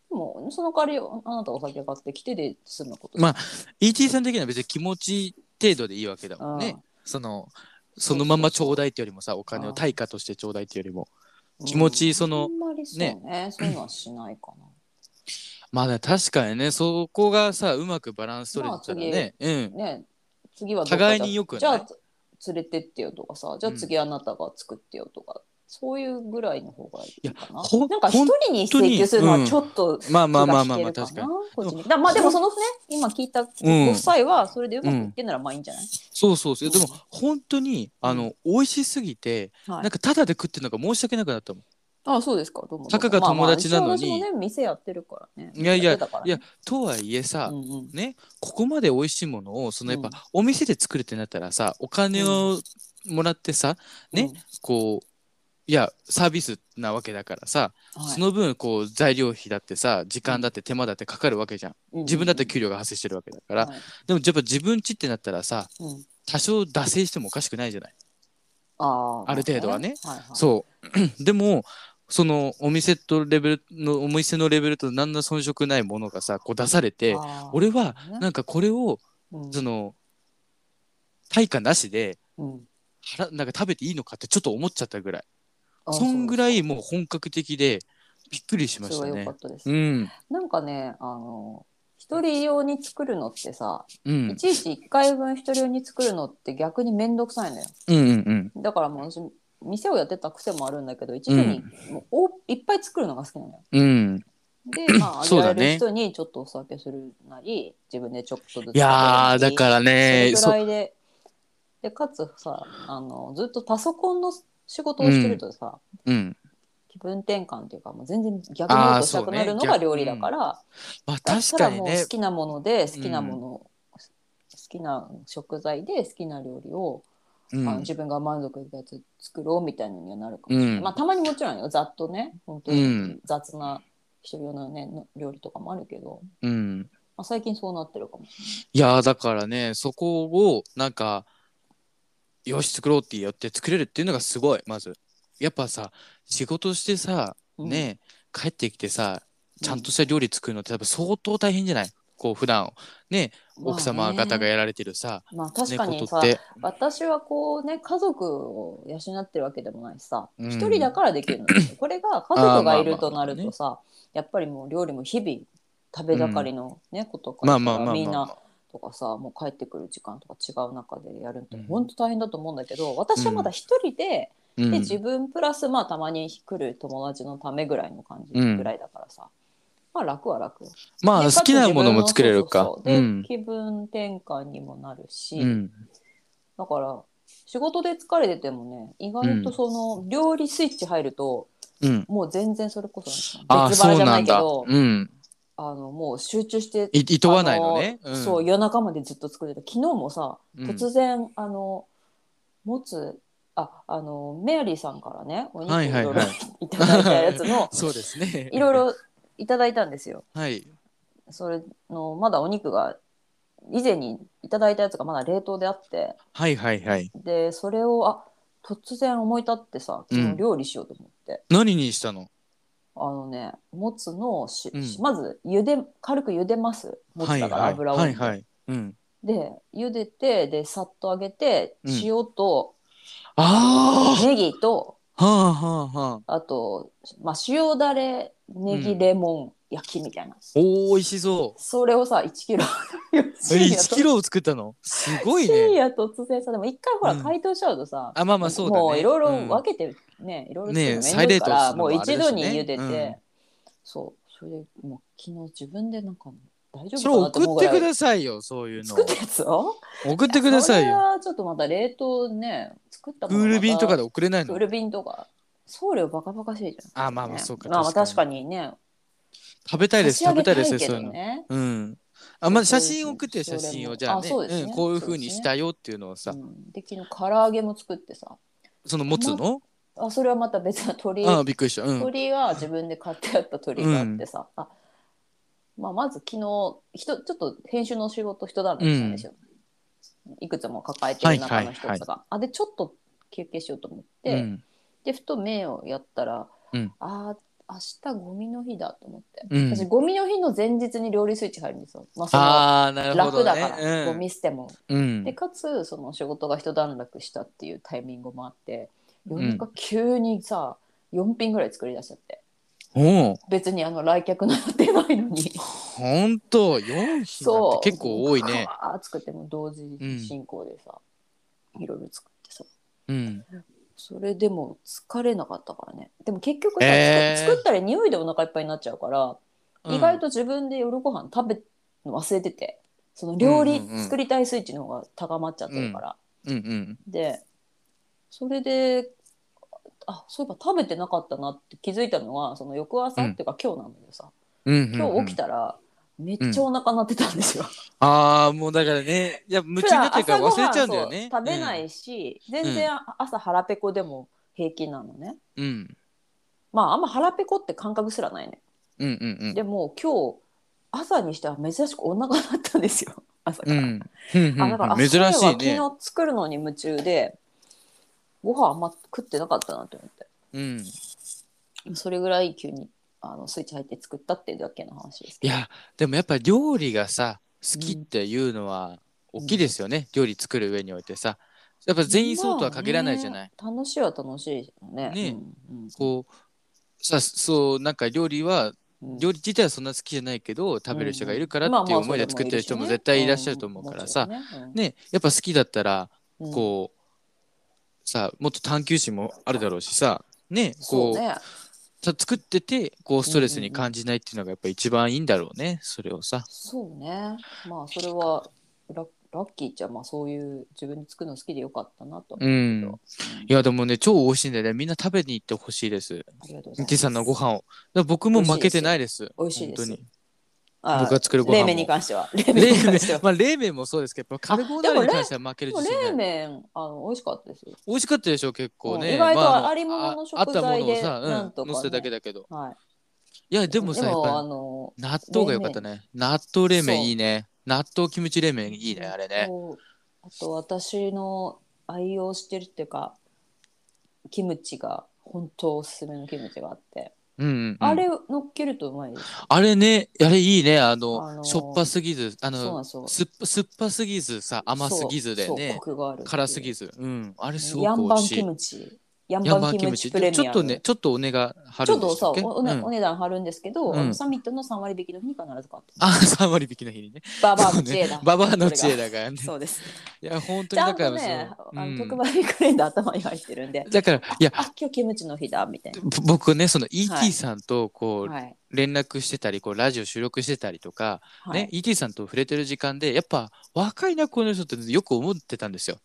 でもその代わりあなたお酒買ってきてで済むことまあ ET さん的には別に気持ち程度でいいわけだもんね。そのそのままちょうだいってよりもさお金を対価としてちょうだいってよりも。気持ちそのあんまりそうね。そういうのはしないかな。まあね確かにねそこがさうまくバランス取れてたらね、うん。ね次は互いに良くじゃあ連れてってよとかさじゃあ次あなたが作ってよとか、そういうぐらいの方がいいかな。なんか一人に請求するのはちょっとまあまあまあまあ気まあ確かに。だまあでもそのね今聞いたご夫妻はそれでうまくいってんならまあいいんじゃない、そうそうそう。うんでも本当にあの美味しすぎてはい。なんかタダで食ってるのが申し訳なくなったもんあそうですか。どうもたかが友達なのに。まあまあね店やってるからね。いやいやね。いやとはいえさ、うんうん。ねここまで美味しいものをそのやっぱ、うん。お店で作るってなったらさお金をもらってさ、ねこういやサービスなわけだからさ、うんはい。その分こう材料費だってさ時間だって手間だってかかるわけじゃん。うん自分だって給料が発生してるわけだから、はい。でもやっぱ自分ちってなったらさうん。多少惰性してもおかしくないじゃない、ある程度はね。はいはい。そう。でもそのお店とレベルのお店のレベルと何の遜色ないものがさこう出されて俺はねなんかこれをうんその対価なしでうん腹なんか食べていいのかってちょっと思っちゃったぐらいあそんぐいらいもう本格的でびっくりしましたね。なんかね、あの、一人用に作るのってさ、うんい。ちいち一回分一人用に作るのって逆にめんどくさいのよ。うんうんうん。だからもう私、店をやってた癖もあるんだけど、一度にもうおいっぱい作るのが好きなのよ。うん。で、まあ、あげられる人にちょっとお酒するなり、自分でちょっとずついやだからねそれぐらいで、で、かつさ、あの、ずっとパソコンの仕事をしてるとさ、うん。気分転換っていうか、もう全然逆のことしたくなるのが料理だから、まあだ確ったからにねもう好。きなもので、好きなもの、好きな食材で好きな料理を、うん。あの自分が満足いくやつ作ろうみたいなのにはなるかもしれない。うん。まあ、たまにもちろんよ、ざっとね、本当にうん。雑な一人用のね、の料理とかもあるけど、うん。まあ、最近そうなってるかも。しいやーだからねそこをなんかよし作ろうってやって作れるっていうのがすごいまず。やっぱさ仕事してされない。ね、帰ってきてさちゃんとした料理作るのって多分相当大変じゃない？こう普段ねうん奥様方がやられてるさ、まあ、確ね、かにさ、ことって。私はこうね家族を養ってるわけでもないしさうん。一、人だからできるのよ。これが家族がいるとなるとさ、やっぱりもう料理も日々食べ盛りのね、ことかまらあまあまあみんなまあ。まあとかさもう帰ってくる時間とか違う中でやるってうん。本当大変だと思うんだけど、私はまだ一人で,、うん。で自分プラスまあたまに来る友達のためぐらいの感じぐらいだからさ、まあ楽は楽。よ。まあで好きなものも作れるか。気分転換にもなるし、うん。だから仕事で疲れててもね意外とその料理スイッチ入ると、うん。もう全然それこそ別腹じゃないけどうんあのもう集中していいとわないのね。あそう夜中までずっと作ってた。昨日もさうん。突然、あのもつああのメアリーさんからねお肉はいはいい。ろいろは いいただいたやつの そうですね。いろいろいただいたんですよ。はい。それのまだお肉が以前にいただいたやつがまだ冷凍であって。はいはいはい。でそれをあ突然思い立ってさ昨うん。日料理しようと思って、何にしたの？あのねもつのし、うん。まず茹で軽く茹でます。もつだからはい油を、はいはい。はいうん。で茹でてでさっと揚げてうん。塩とあネギと、あはあはあはあ。あと、まあ、塩だれネギレモン焼きみたいな、おー美味しそう。それをさ1キロ。え 1キロを作ったの？すごいね。深夜突然さでも一回ほらうん。解凍しちゃうとさ、あまあまあそうだね。もういろいろうん。分けてね、いろいろね作るの面倒いから、再冷凍するのももう一度にあれだしね茹でて、うん。そう。それでもう昨日自分でなんか大丈それ夫かなと思うぐらい送ってくださいよそういうの。作ったやつを？送ってくださいそれよはちょっとまた冷凍ね作ったクものール便とかでで送れないの？クール便とか送料バカバカしいじゃんあまあまあそうかまあまあ確確かかにね。食べたいです食べたいですけそういうの。うんあまず写真送ってよ写真をじゃあねあそうですね。うんこういう風にしたよっていうのをさ。うん。で昨日唐揚げも作ってさ。その持つの？あそれはまた別の鶏あびっくりした。うん。鳥は自分で買ってあった鳥があってさ、あまあ、まず昨日ひとちょっと編集の仕事一段落したんですよ、いくつも抱えてる中の一つが、あでちょっと休憩しようと思って、うんでふと目をやったら、うん。あー明日ゴミの日だと思って、うん。私ゴミの日の前日に料理スイッチ入るんですよ、まあ、そのああなるほ楽どだから、ねゴミ捨ても。うん。でかつその仕事が一段落したっていうタイミングもあってうん。夜中急にさ、4品ぐらい作り出しちゃって。別にあの来客の予定ないのに。ほんと？4品なんそう。て結構多いね。カーッ作っても同時進行でさ、いろいろ作ってさ。うんそれでも疲れなかったからね。でも結局さ、えー。作作ったら匂いでお腹いっぱいになっちゃうから、うん。意外と自分で夜ご飯食べるの忘れててその料理うんうんうん。作りたいスイッチの方が高まっちゃってるから、うん。うんでそれであそういえば食べてなかったなって気づいたのはその翌朝、うんっていうか今日なんだけどさ。うん。今日起きたらめっちゃお腹鳴ってたんですよ。ああもうだからねいや夢中になってるから忘れちゃうんだよね食べないし、全然朝腹ペコでも平気なのね。うんまああんま腹ペコって感覚すらないね。うんうんうんでも今日朝にしては珍しくお腹鳴ったんですよ。朝から。うんうんうんあだからあ珍しいね昨日作るのに夢中でご飯あんま食ってなかったなと思って。うんそれぐらい急にあのスイッチ入って作ったっていうだけの話ですけど。いやでもやっぱ料理がさ好きっていうのは大きいですよね、料理作る上においてさ。やっぱ全員そうとは限らないじゃない、まあね楽しいは楽しいよね。ねうんうん。こうさそうなんか料理はうん。料理自体はそんな好きじゃないけど食べる人がいるからまあっていう思いで作ってる人も絶対いらっしゃると思うからさ、ね。ねやっぱ好きだったらうん。こう、さもっと探求心もあるだろうしさ。ねこう作っててこうストレスに感じないっていうのがやっぱ一番いいんだろうねそれをさ。そうね。まあそれはララッキーっちゃまあそういう自分で作るの好きでよかったなと。思うん。うん。いやでもね超美味しいんでね。みんな食べに行ってほしいです。ありがとうございます。さんのご飯を。僕も負けてないです。美味しいです。本当に。あ僕が作るご飯も。冷麺に関しては。冷冷麺に関麺しては。まあ冷麺もそうですけどカルボナーラに関しては負ける自信冷麺あの美味しかったです。よ美味しかったでしょ結構ね、うん意外とまあありものの食ああったものを材でさ、なんとかね。うん、乗せただけだけど。はい。いやでもさやっあぱの納豆が良かったね。納豆冷麺いいね。納豆キムチ冷麺いいねあれね。あと私の愛用してるっていうかキムチが本当おすすめのキムチがあって、うんうんうん、あれ乗っけるとうまいですあれねあれいいね。あの、あのーしょっぱすぎずあのそうすよ。酸っぱ酸っぱすぎずさ甘すぎずでね。辛すぎず。うん。あれすごく美味しい。ヤンババンキムンキムチチプレミアムちょっとねちょっとお値が張ちょっとさるんでしたっけおおねうん。お値段張るんですけど、うん。あのサミットの3割引きの日に必ず買ってあ3割引きの日にね。ババアの知恵だ、ババアの知恵だだからね。そうです。いや本当ちゃんにだからとねそうあの、うん。特売カレンダー頭に入ってるんで。だからいやあ今日キムチの日だみたいぼ僕ねそのはい ET さんとこう、なはい。連絡してたりこうラジオ収録してたりとか、はい。ね ET さんと触れてる時間でやっぱ若いなこの人ってよく思ってたんですよ。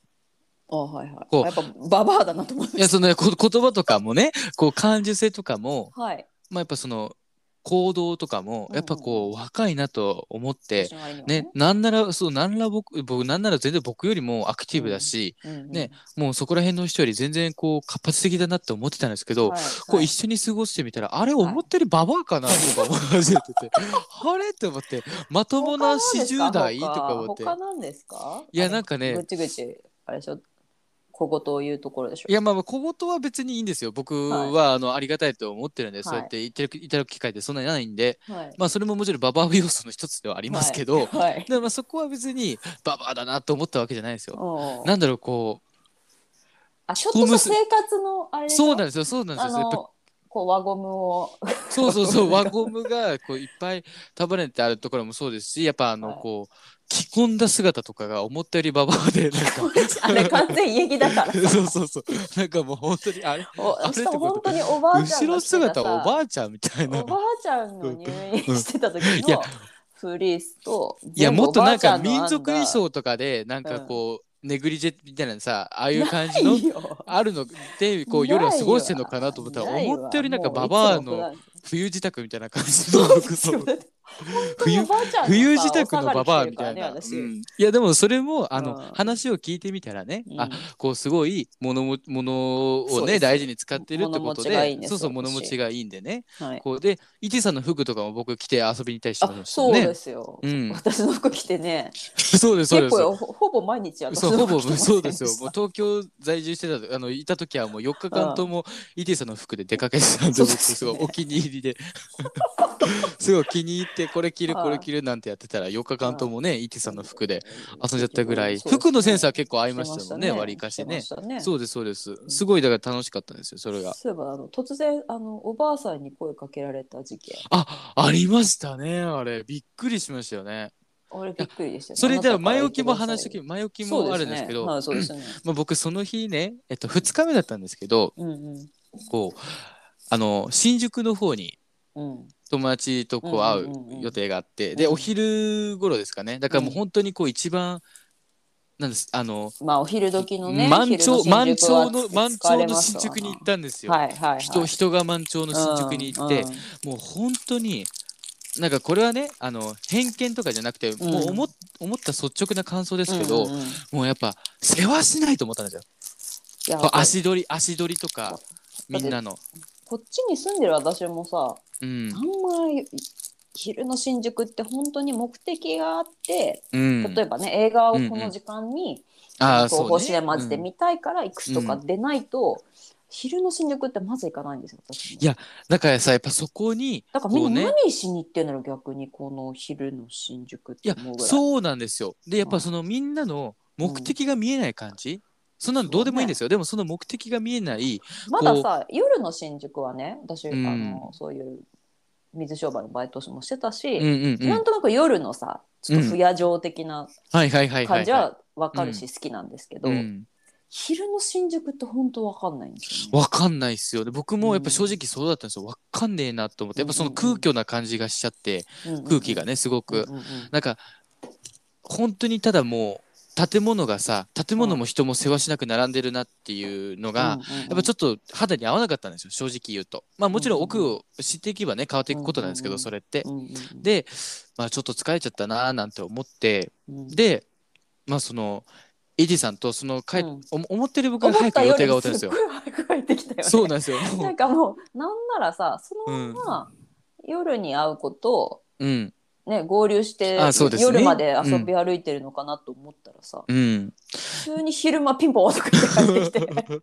あはいはい。こう。あやっぱババアだなと思いまいやそのねこ言葉とかもねこう感受性とかも、はい。まあ、やっぱその行動とかもやっぱこう若いなと思って、年の割にはね、なんならそうなんなら僕僕なんなら全然僕よりもアクティブだし、うんうんねもうそこら辺の人より全然こう活発的だなって思ってたんですけど、はい。こうはい。一緒に過ごしてみたら、あれ思ったよりババアかなとか思い始めてて あれ？って思ってまともな40代？とか思って。他なんですか？いやなんかねぐちぐちあれでしょ？小言を言うところでしょ？いやまあまあ小言は別にいいんですよ。僕は、あのありがたいと思ってるんで、そうやって言ってるいただく機会ってそんなにないんで。はい。まあそれももちろんババア要素の一つではありますけど、はい。でまあそこは別にババアだなと思ったわけじゃないですよ。う。んなんだろうこあちょっと生活のあれそうなんですよそうなんであすよこう輪ゴムを。そうそうそう輪ゴムがこういっぱい束ねてあるところもそうですしやっぱあの、はい。こう着込んだ姿とかが思ったよりババアでなんかあれ完全家着だからさ。そうそうそう。なんかもう本当にあれおあれ本当におばあちゃ後ろんが着てたさ姿おばあちゃんみたいな。おばあちゃんの入院してた時いや。のフリースといやもっとなんか民族衣装とかでなんかこう、ネグリジェみたいなさああいう感じのあるのでこう夜は過ごしてるのかなと思ったら思ったよりなんかババアの冬支度みたいな感じの服装本当におばあちゃんのさ冬支度のババアみたいな、うん。いやでもそれもあの、うん。話を聞いてみたらね、うん。あこうすごい物も物をね大事に使ってるってことでそうそう私。物持ちがいいんでね。はい。こうでイティさんの服とかも僕着て遊びに行ったりしてまあしたそうねですよ、うん。私の服着てね。そうですそうです。結構ほほぼ毎日私の服着て そうですよ。もう東京在住してたあのいた時はもう4日間ともイティさんの服で出かけてたんで僕すごいお気に入りで すごい気に入ってこれ着るはい。これ着るなんてやってたら4日間ともねイティさんの服で遊んじゃったぐらい服のセンスは結構合いましたもんね割りかしてね。そうですそうです。すごいだから楽しかったんですよそれが。そういえばあの突然あのおばあさんに声かけられた事件あありましたねあれ。びっくりしましたよね。俺びっくりでしたね。それでは前置きも話し言ってください前置きもあるんですけどまあ僕その日ねえっと2日目だったんですけどうんうん。こうあの新宿の方にうん友達とこう会うんうんうんうん。う予定があって、でうん。お昼頃ですかね。だからもう本当にこう一番、なんですあのまあお昼時のね満潮満昼潮の満潮の新宿に行ったんですよ、はいはいはい。人人が満潮の新宿に行って、うんうんもう本当になんかこれはねあの偏見とかじゃなくて、うん。もう思っ思った率直な感想ですけど、うんうんうん。いもうやっぱ世話しないと思ったんですよ。足取り足取りとかみんなの。こっちに住んでる私もさうん。あんまり昼の新宿って本当に目的があって、うん、例えばね映画をこの時間にああそう東宝シネね。マズで見たいから行くとかでないと、昼の新宿ってまず行かないんですよいやだからさやっぱそこにだからみんな何しに行ってんだろう逆にこの昼の新宿っいやてい。そうなんですよ。でやっうん。ぱそのみんなの目的が見えない感じ、そんなのどうでもいいんですよ、でもその目的が見えないまださ夜の新宿はね私、うん。あのそういう水商売のバイトもしてたし、うんうんうん。なんとなく夜のさちょっと不夜城的な感じは分かるし好きなんですけど、うん。昼の新宿って本当分かんないんですよね。わかんないっすよ。ね僕もやっぱ正直そうだったんですよ。わかんねえなと思って。やっぱその空虚な感じがしちゃって空気がねすごく。うんうんうん。なんか本当にただもう建物がさ建物も人も世話しなく並んでるなっていうのが、やっぱちょっと肌に合わなかったんですよ正直言うと。まあもちろん奥を知っていけばね変わっていくことなんですけど、それって、で、まあ、ちょっと疲れちゃったなーなんて思ってうん。でまあそのエディさんとその帰、うん。お思ってる僕が早く予定が終わったんですよ。そうなんですよ。もなんかもうなんならさそのまま夜に会うことうんね、合流して、ね。夜まで遊び歩いてるのかなと思ったらさ、うん。普通に昼間ピンポン とか言って帰ってきて。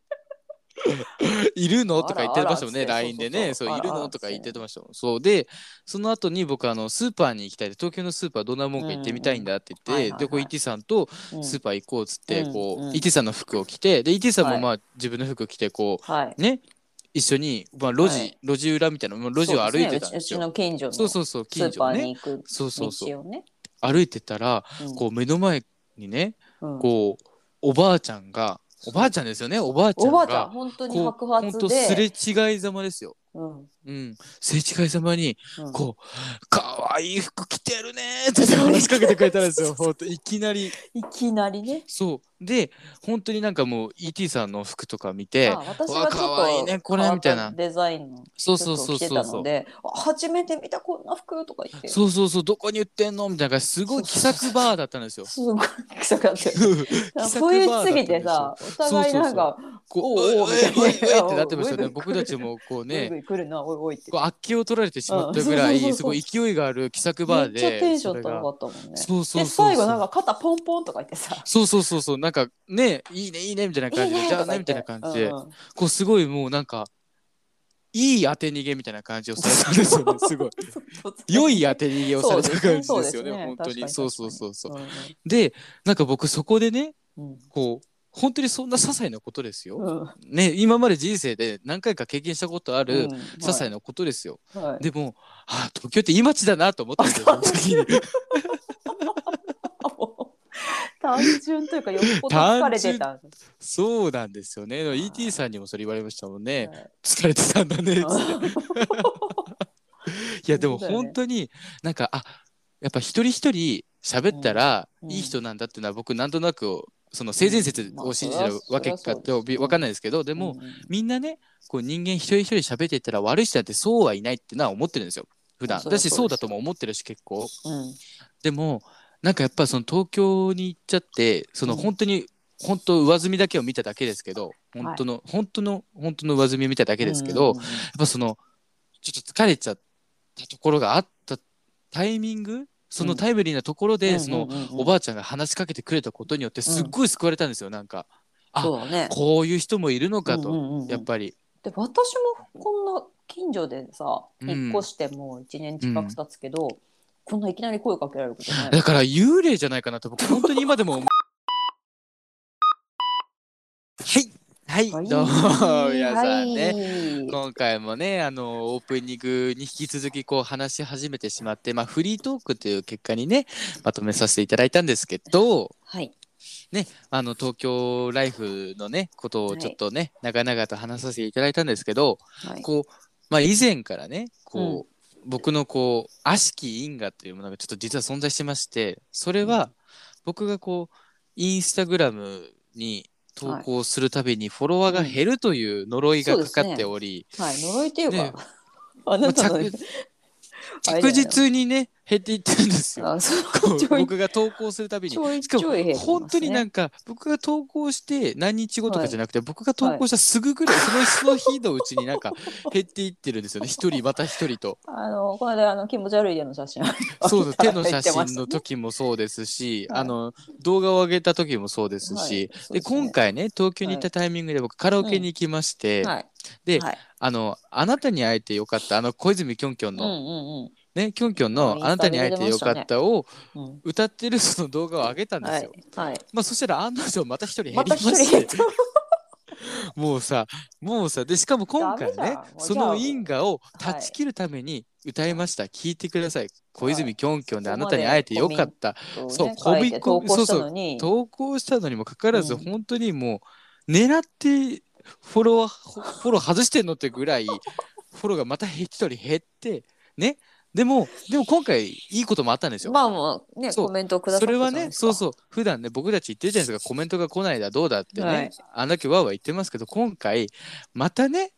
いるのとか言ってましたもんね LINE でね。そういるのとか言ってましたもん。そう。でその後に僕あのスーパーに行きたい。で東京のスーパーどんなもんか行ってみたいんだって言って、でこうイティさんとうん。スーパー行こうっつって、うんこう、うんイティさんの服を着てでイティさんもはい。まあ、自分の服着てこはい、うね一緒に、まあ、路地、はい。路地裏みたいなもう路地を歩いてたんですよ。ねうちうちの近所のスそうそうそう近ーパー所に行くそうそうそう。道をね。歩いてたらうん。こう目の前にねうん。こうおばあちゃんがおばあちゃんですよねおばあちゃんおばあちゃんが本当にこう白ほんと髪ですれ違いざまですよ。うんうん、すれ違いざまに、うん。こう、かわいい服着てるねーって話しかけてくれたんですよ、ほんと、いきなり。いきなりね。そう。で、本当になんかもう、ET さんの服とか見て、あ私わはちょかわいいっとねこれみたいな。デザインのそうそう服を着てそうそうたので、あ初めて見たこんな服とか言って。そうそうそう、どこに売ってんの？みたいな。すごい気さくバーだったんですよ。すごい。気さくだった。んですよ冬すぎてさ、お互いなんか、こう、おうおう。おいおいおいおいってななってましたよね。おいおい僕たちもこうぐいねぐ、い来るな、おいて。こうあっけを取られてしまったぐらい、すごい勢いがある気さくバーで。めっちゃテンション高かったもんね。そうそうそうそうで、最後なんか肩ポンポンとか言ってさ、そうそうそうそう、なんかね、いいね、いいねみたいな感じで、じゃあねみたいな感じで、こうすごいもうなんか、いい当て逃げみたいな感じをされたんですよね、すごい。良い当て逃げをされた感じですよね、本当に。そうそうそうそう。で、なんか僕そこでね、にこう、本当にそんな些細なことですよ。うんうんね、今まで人生で何回か経験したことあるうん些細なことですよ。はいはいでも、ああ、東京っていい街だなと思ったんですよ。単純というかよっぽど疲れてた。そうなんですよね。ET さんにもそれ言われましたもんね。はい疲れてたんだね。いやでも本当になんかあやっぱ一人一人喋ったらうんいい人なんだっていうのは僕なんとなくその性善説を信じてるわけかとわかんないですけどでもみんなねこう人間一人一人喋ってたら悪い人なんてそうはいないってのは思ってるんですよ。普段。そりゃそうです。私そうだとも思ってるし結構。うん。でもなんかやっぱその東京に行っちゃってそのうん。本当に本当上積みだけを見ただけですけど本当の本当の本当の上積みを見ただけですけど、やっぱそのちょっと疲れちゃったところがあったタイミングそのタイムリーなところで、そのおばあちゃんが話しかけてくれたことによってすっごい救われたんですよ、なんか。あね。こういう人もいるのかと、やっぱり。で私もこんな近所でさうん。引っ越してもう1年近く経つけど、こんないきなり声かけられることない。だから幽霊じゃないかなと僕本当に今でもはい はい、はい。どうも皆さんね、はい。今回もねあのオープニングに引き続きこう話し始めてしまって、まあ、フリートークという結果にねまとめさせていただいたんですけどはい。ねあの東京ライフのねことをちょっとね、長々と話させていただいたんですけどはい。こう、まあ、以前からねこう、僕のこう悪しき因果というものがちょっと実は存在してましてそれは僕がこうインスタグラムに投稿するたびにフォロワーが減るという呪いがかかっており、はい。呪いっていうか、ね。あなたの、まあ 着あれだよ着実にね減っていってるんですよ。僕が投稿するたびに。しかも本当になんか僕が投稿して何日後とかじゃなくて、僕が投稿したすぐぐらい、そのその日のうちになんか減っていってるんですよね。一人また一人と。あのこの間あの気持ち悪い家の写真そうです手の写真の時もそうですし、はい。あの動画を上げた時もそうですし、で今回ね東京に行ったタイミングで僕カラオケに行きまして、で、はいあのあなたに会えてよかったあの小泉きょんきょんうんの、うんうん。ねキョンキョンの「あなたに会えてよかった」をうん歌ってるその動画を上げたんではすよ。いはい。まあそしたら案の定また一人減りまして。減ったもうさもうさでしかも今回ねその因果を断ち切るために歌いました、聞いてください。小泉きょんきょんであなたに会えてよかった。そうそうね書いて投稿したのに。投稿したのにもかかわらず、うん。本当にもう狙ってフォロワーフォロー外してんのってぐらいフォローがまた一人減ってね？でもでも今回いいこともあったんですよ。まあもうねそう。コメントをくださったそれはねそうそう。普段ね僕たち言ってるじゃないですかコメントが来ないだどうだってね、はい。あんだけわーわー言ってますけど今回またね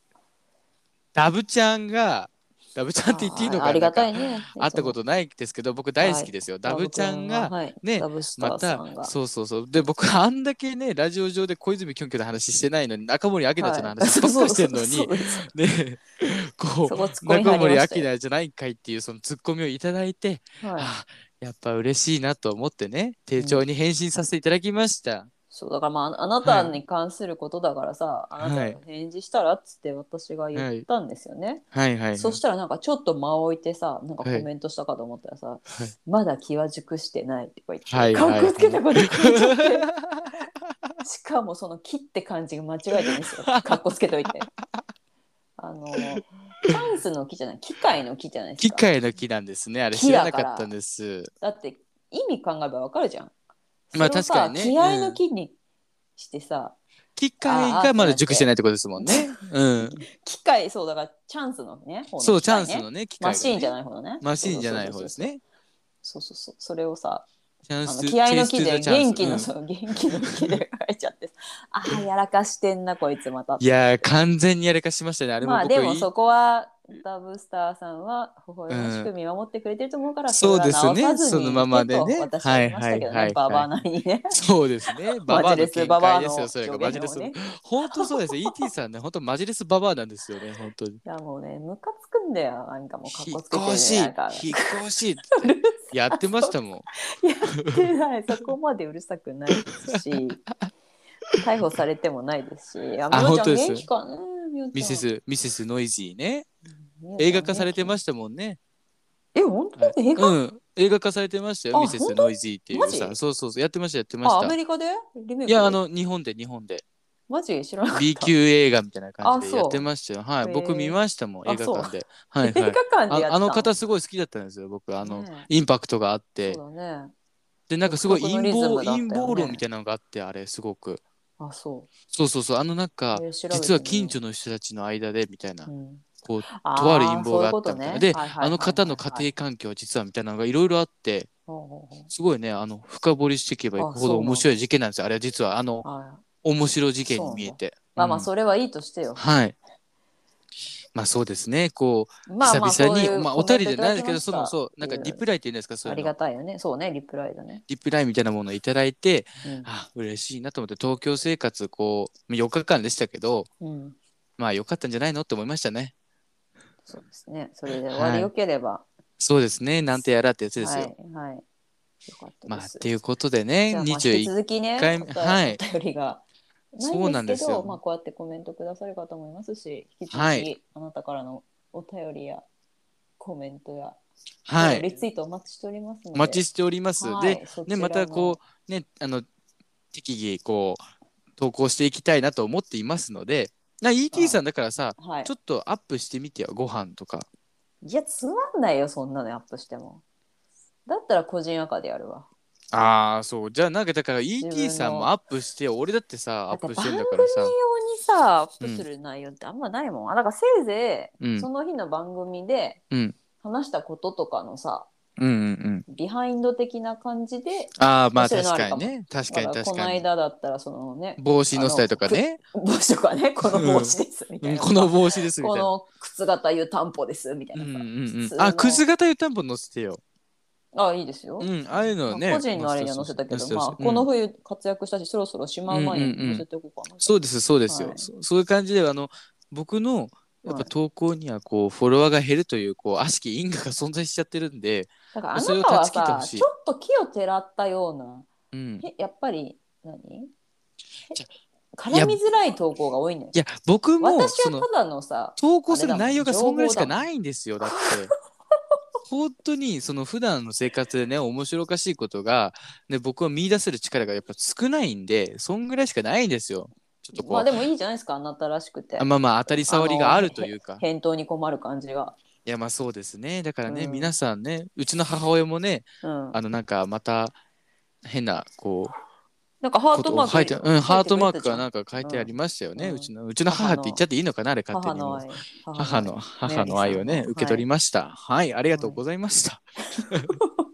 ダブちゃんがダブちゃんって言っていいのかな？あありがたいね。会ったことないですけど僕大好きですよ、ダブちゃんがはい。ねダブスタまたそうそうそう。で僕あんだけねラジオ上で小泉キョンキョンの話してないのに中森明菜ちゃんの話ばっかりしてんのに、ねこう中森明菜じゃないんかいっていうそのツッコミをいただいて、はい。あやっぱ嬉しいなと思ってね丁重に返信させていただきました、そうだからまああなたに関することだからさ、あなたはいが返事したらっつって私が言ったんですよね、はい。はいはいそしたらなんかちょっと間を置いてさなんかコメントしたかと思ったらさ、まだ気は熟してないって言って、はいはいかっこつけたこと書いちゃって。しかもその「切って漢字が間違えてるんですよ。かっこつけといて。あのチャンスの木じゃない。機械の木じゃないですか。機械の木なんですね。あれ木知らなだかったんです。だって意味考えればわかるじゃんまあ確かにね。気合の木にしてさ、機械がまだ熟してないってことですもんね。うん。機械そうだからチャンスのね方のそうチャンスのね機械マシーンじゃない方のね。マシーンじゃない方ですね。そうそうそう。それをさあチャンスの気合の木で元気の、うん。そう元気の木で書いちゃって。ああやらかしてんなこいつまた。いやー完全にやらかしましたね。あれもまあでもそこはダブスターさんは微笑ましく見守ってくれてると思うから、そうですね。そのままでね。は言いましたけどはいはいはいはい。ねババアなりにね。そうですね。ババアの見解ですよそれが。マジレスね本当そうですよ。ET さんね本当マジレスババアなんですよね本当に。いやもうねムカつくんだよ。なんかもうかっ引っこつけて越しなんか。引っ越し。やってましたもん。やってない。そこまでうるさくないですし。逮捕されてもないですし。あみおちゃん本当ですミセスミセスノイジーね映画化されてましたもんね。え本当？に映画、うん。映画化されてましたよあミセスノイジーっていうマさジ？そうそうそう。やってましたやってまあアしたメリカで？リメイクいやあの日本で日本で。マジ？知らなかった。B 級映画みたいな感じあそう。でやってましたよ。はい。僕見ましたもんあ映画館で。はい映画はい館でやったああの方すごい好きだったんですよ僕。あの、インパクトがあって。そうだね。でなんかすごい独特の陰謀リズムだったよね。陰謀論みたいなのがあってあれすごく。あそそうそうそう。あのなんかえー調べてみよう。実は近所の人たちの間でみたいな。う、うん、こうとある陰謀があったみたいな。ね。はいはいはいはいあの方の家庭環境実はみたいなのがいろいろあってほうほうほう。すごいねあの深掘りしていけばいくほど面白い事件なんですよ。あれは実はあのはい面白い事件に見えて。まあまあうん。それはいいとしてよ、はい。まあそうですねこうまあまあ久々にそういうまあお便りでコメントいただないけどそのそうなんかリプライって言うんですか？そうありいうの。がたいよね。そうねリプライだね、リプライみたいなものをいただいてうん。あ嬉しいなと思って東京生活こう4日間でしたけどうん、まあ良かったんじゃないの？って思いましたねそうですね。それで終わりよければ、そうですね。なんてやらってやつですよ、はいはい。よかったまあっていうことでねまあ引き21続きね回お便りはい。お便りがそうなんですすよ。まあこうやってコメントくださる方もいますし引き続き、はい。あなたからのお便りやコメントや、はい。リツイートお待ちしておりますので。お待ちしております、はい。でねまたこうねあの適宜こう投稿していきたいなと思っていますのでな ET さんだからさはい。ちょっとアップしてみてよご飯とか。いやつまんないよそんなのアップしても。だったら個人赤でやるわ。ああそう。じゃあなんかだから自分 ET のさんもアップしてよ俺だってさアップしてんだから番さ組用にさアップする内容ってあんまないもん、あだからせいぜい、うん。その日の番組でうん。話したこととかのさうんうんうん。ビハインド的な感じでああまあ確かにね。確かにだからこの間だったらそのね帽子のスタイルとかね。帽子とかね この帽子ですみたいな、うん。この帽子ですみたいな。この靴型湯たんぽですみたいなさ、うんうんうん普通のあくず型湯たんぽ乗せてよ。あいいですよ、うんああいうのねまあ個人のあれには載せたけど、まあ、この冬活躍したし、そろそろしまう前に載せておこうかな。そうですそうですよ、はい。そそういう感じであの僕のやっはい。ぱ投稿にはこうフォロワーが減るというこう悪しき因果が存在しちゃってるんで、だからあなたはさちょっと木をてらったような、うん、えやっぱり何？絡みづらい投稿が多いのよ。い。や僕も私はただのさ、投稿する内容がそんぐらいしかないんですよだって。本当にその普段の生活でね面白おかしいことが、ね、僕は見出せる力がやっぱ少ないんでそんぐらいしかないんですよ。ちょっとこう、まあでもいいじゃないですかあなたらしくて。あまあまあ当たり障りがあるというか。返答に困る感じが、いやまあそうですね。だからね、うん。皆さんねうちの母親もねうん、あのなんかまた変なこうなんかハートマークを書いてうんハートマークがなんか書いてありましたよね、ううんちのうちの母って言っちゃっていいのかなあれ勝手にも。母の愛。母の母の愛をね受け取りました。はい、ありがとうございました、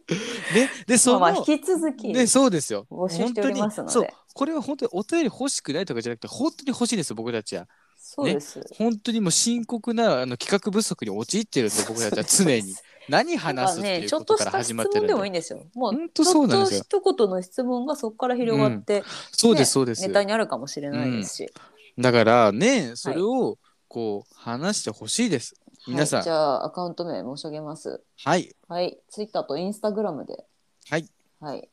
ででその、まあまあ引き続きでそうですよ。募集しておりますので。本当にそうこれは本当にお便り欲しくないとかじゃなくて本当に欲しいですよ僕たちは。そうです、本当にもう深刻なあの企画不足に陥ってるんで僕たちは 常に。何話すってねいうことからちょっとした質始まってるんで問でもいいんですよ。もう本当そうなんですよ。ちょっと一言の質問がそこから広がって、そうでねすそうです、ネタになるかもしれないですし、だからねそれをこう話してほしいです皆さん。はいじゃあアカウント名申し上げます。はい。はい。ツイッターとインスタグラムで。はい。はい、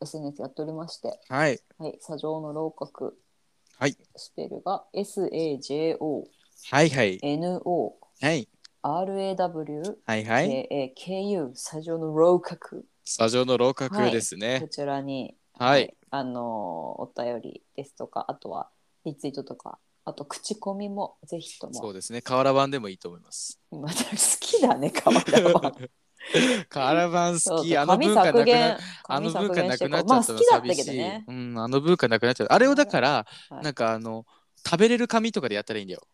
SNS やっておりまして、はい。はい、砂上の楼閣、はい、スペルが SAJONO はいはい。はい。はいはい。RAWKAKU 砂上の楼閣スタジオの楼閣ですね。こちらに、はい、あのーお便りですとかあとはリツイートとかあと口コミもぜひとも。そうですね。瓦版でもいいと思います。また好きだね川田は瓦版好き。あの紙文化なくなあの紙文化なくなっちまあゃったの寂しい、うん、あの文化なくなっちゃったあれをだから、はい。なんかあの食べれる紙とかでやったらいいんだよ。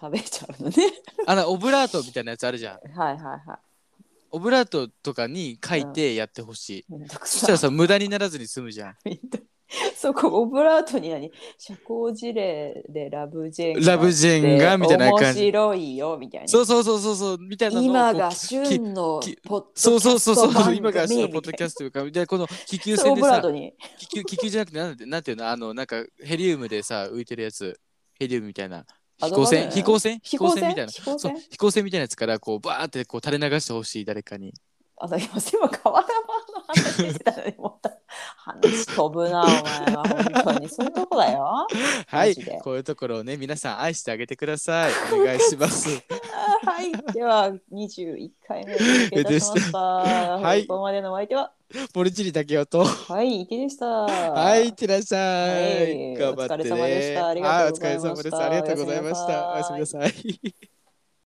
食べちゃうのね。あのオブラートみたいなやつあるじゃん。はいはいはい。オブラートとかに書いてやってほしい、めんどくそしたらささ無駄にならずに済むじゃん。い そこオブラートに何？社交辞令でラブジェンがラブジェンがみたいな感じ。面白いよみたいな。そうそうそうそうそうみたいな今が旬のきポッドキャストそうそうそうそう今がそのポッドキャストというかでこの気球船でさ気球気球じゃなくてなんてなんていうの？あのなんかヘリウムでさ浮いてるやつ。ヘリウムみたいな。飛行船？あ飛行船？飛行船みたいな。飛行船？そう。飛行船みたいなやつからこうバーってこう垂れ流してほしい誰かに。あの今今川田の話してた。の に話飛ぶなお前は本当に。そういうとこだよ。はいこういうところをね皆さん愛してあげてください。お願いします。はい。では21回目お届けいたしたはい。ここまでのお相手は？森尻竹雄と。はい池でした。はいいってらっしゃはいい頑張ってねお疲れ様でした。ありがとうございました。はいお疲れ様ですありがとうございました。おやすみなさい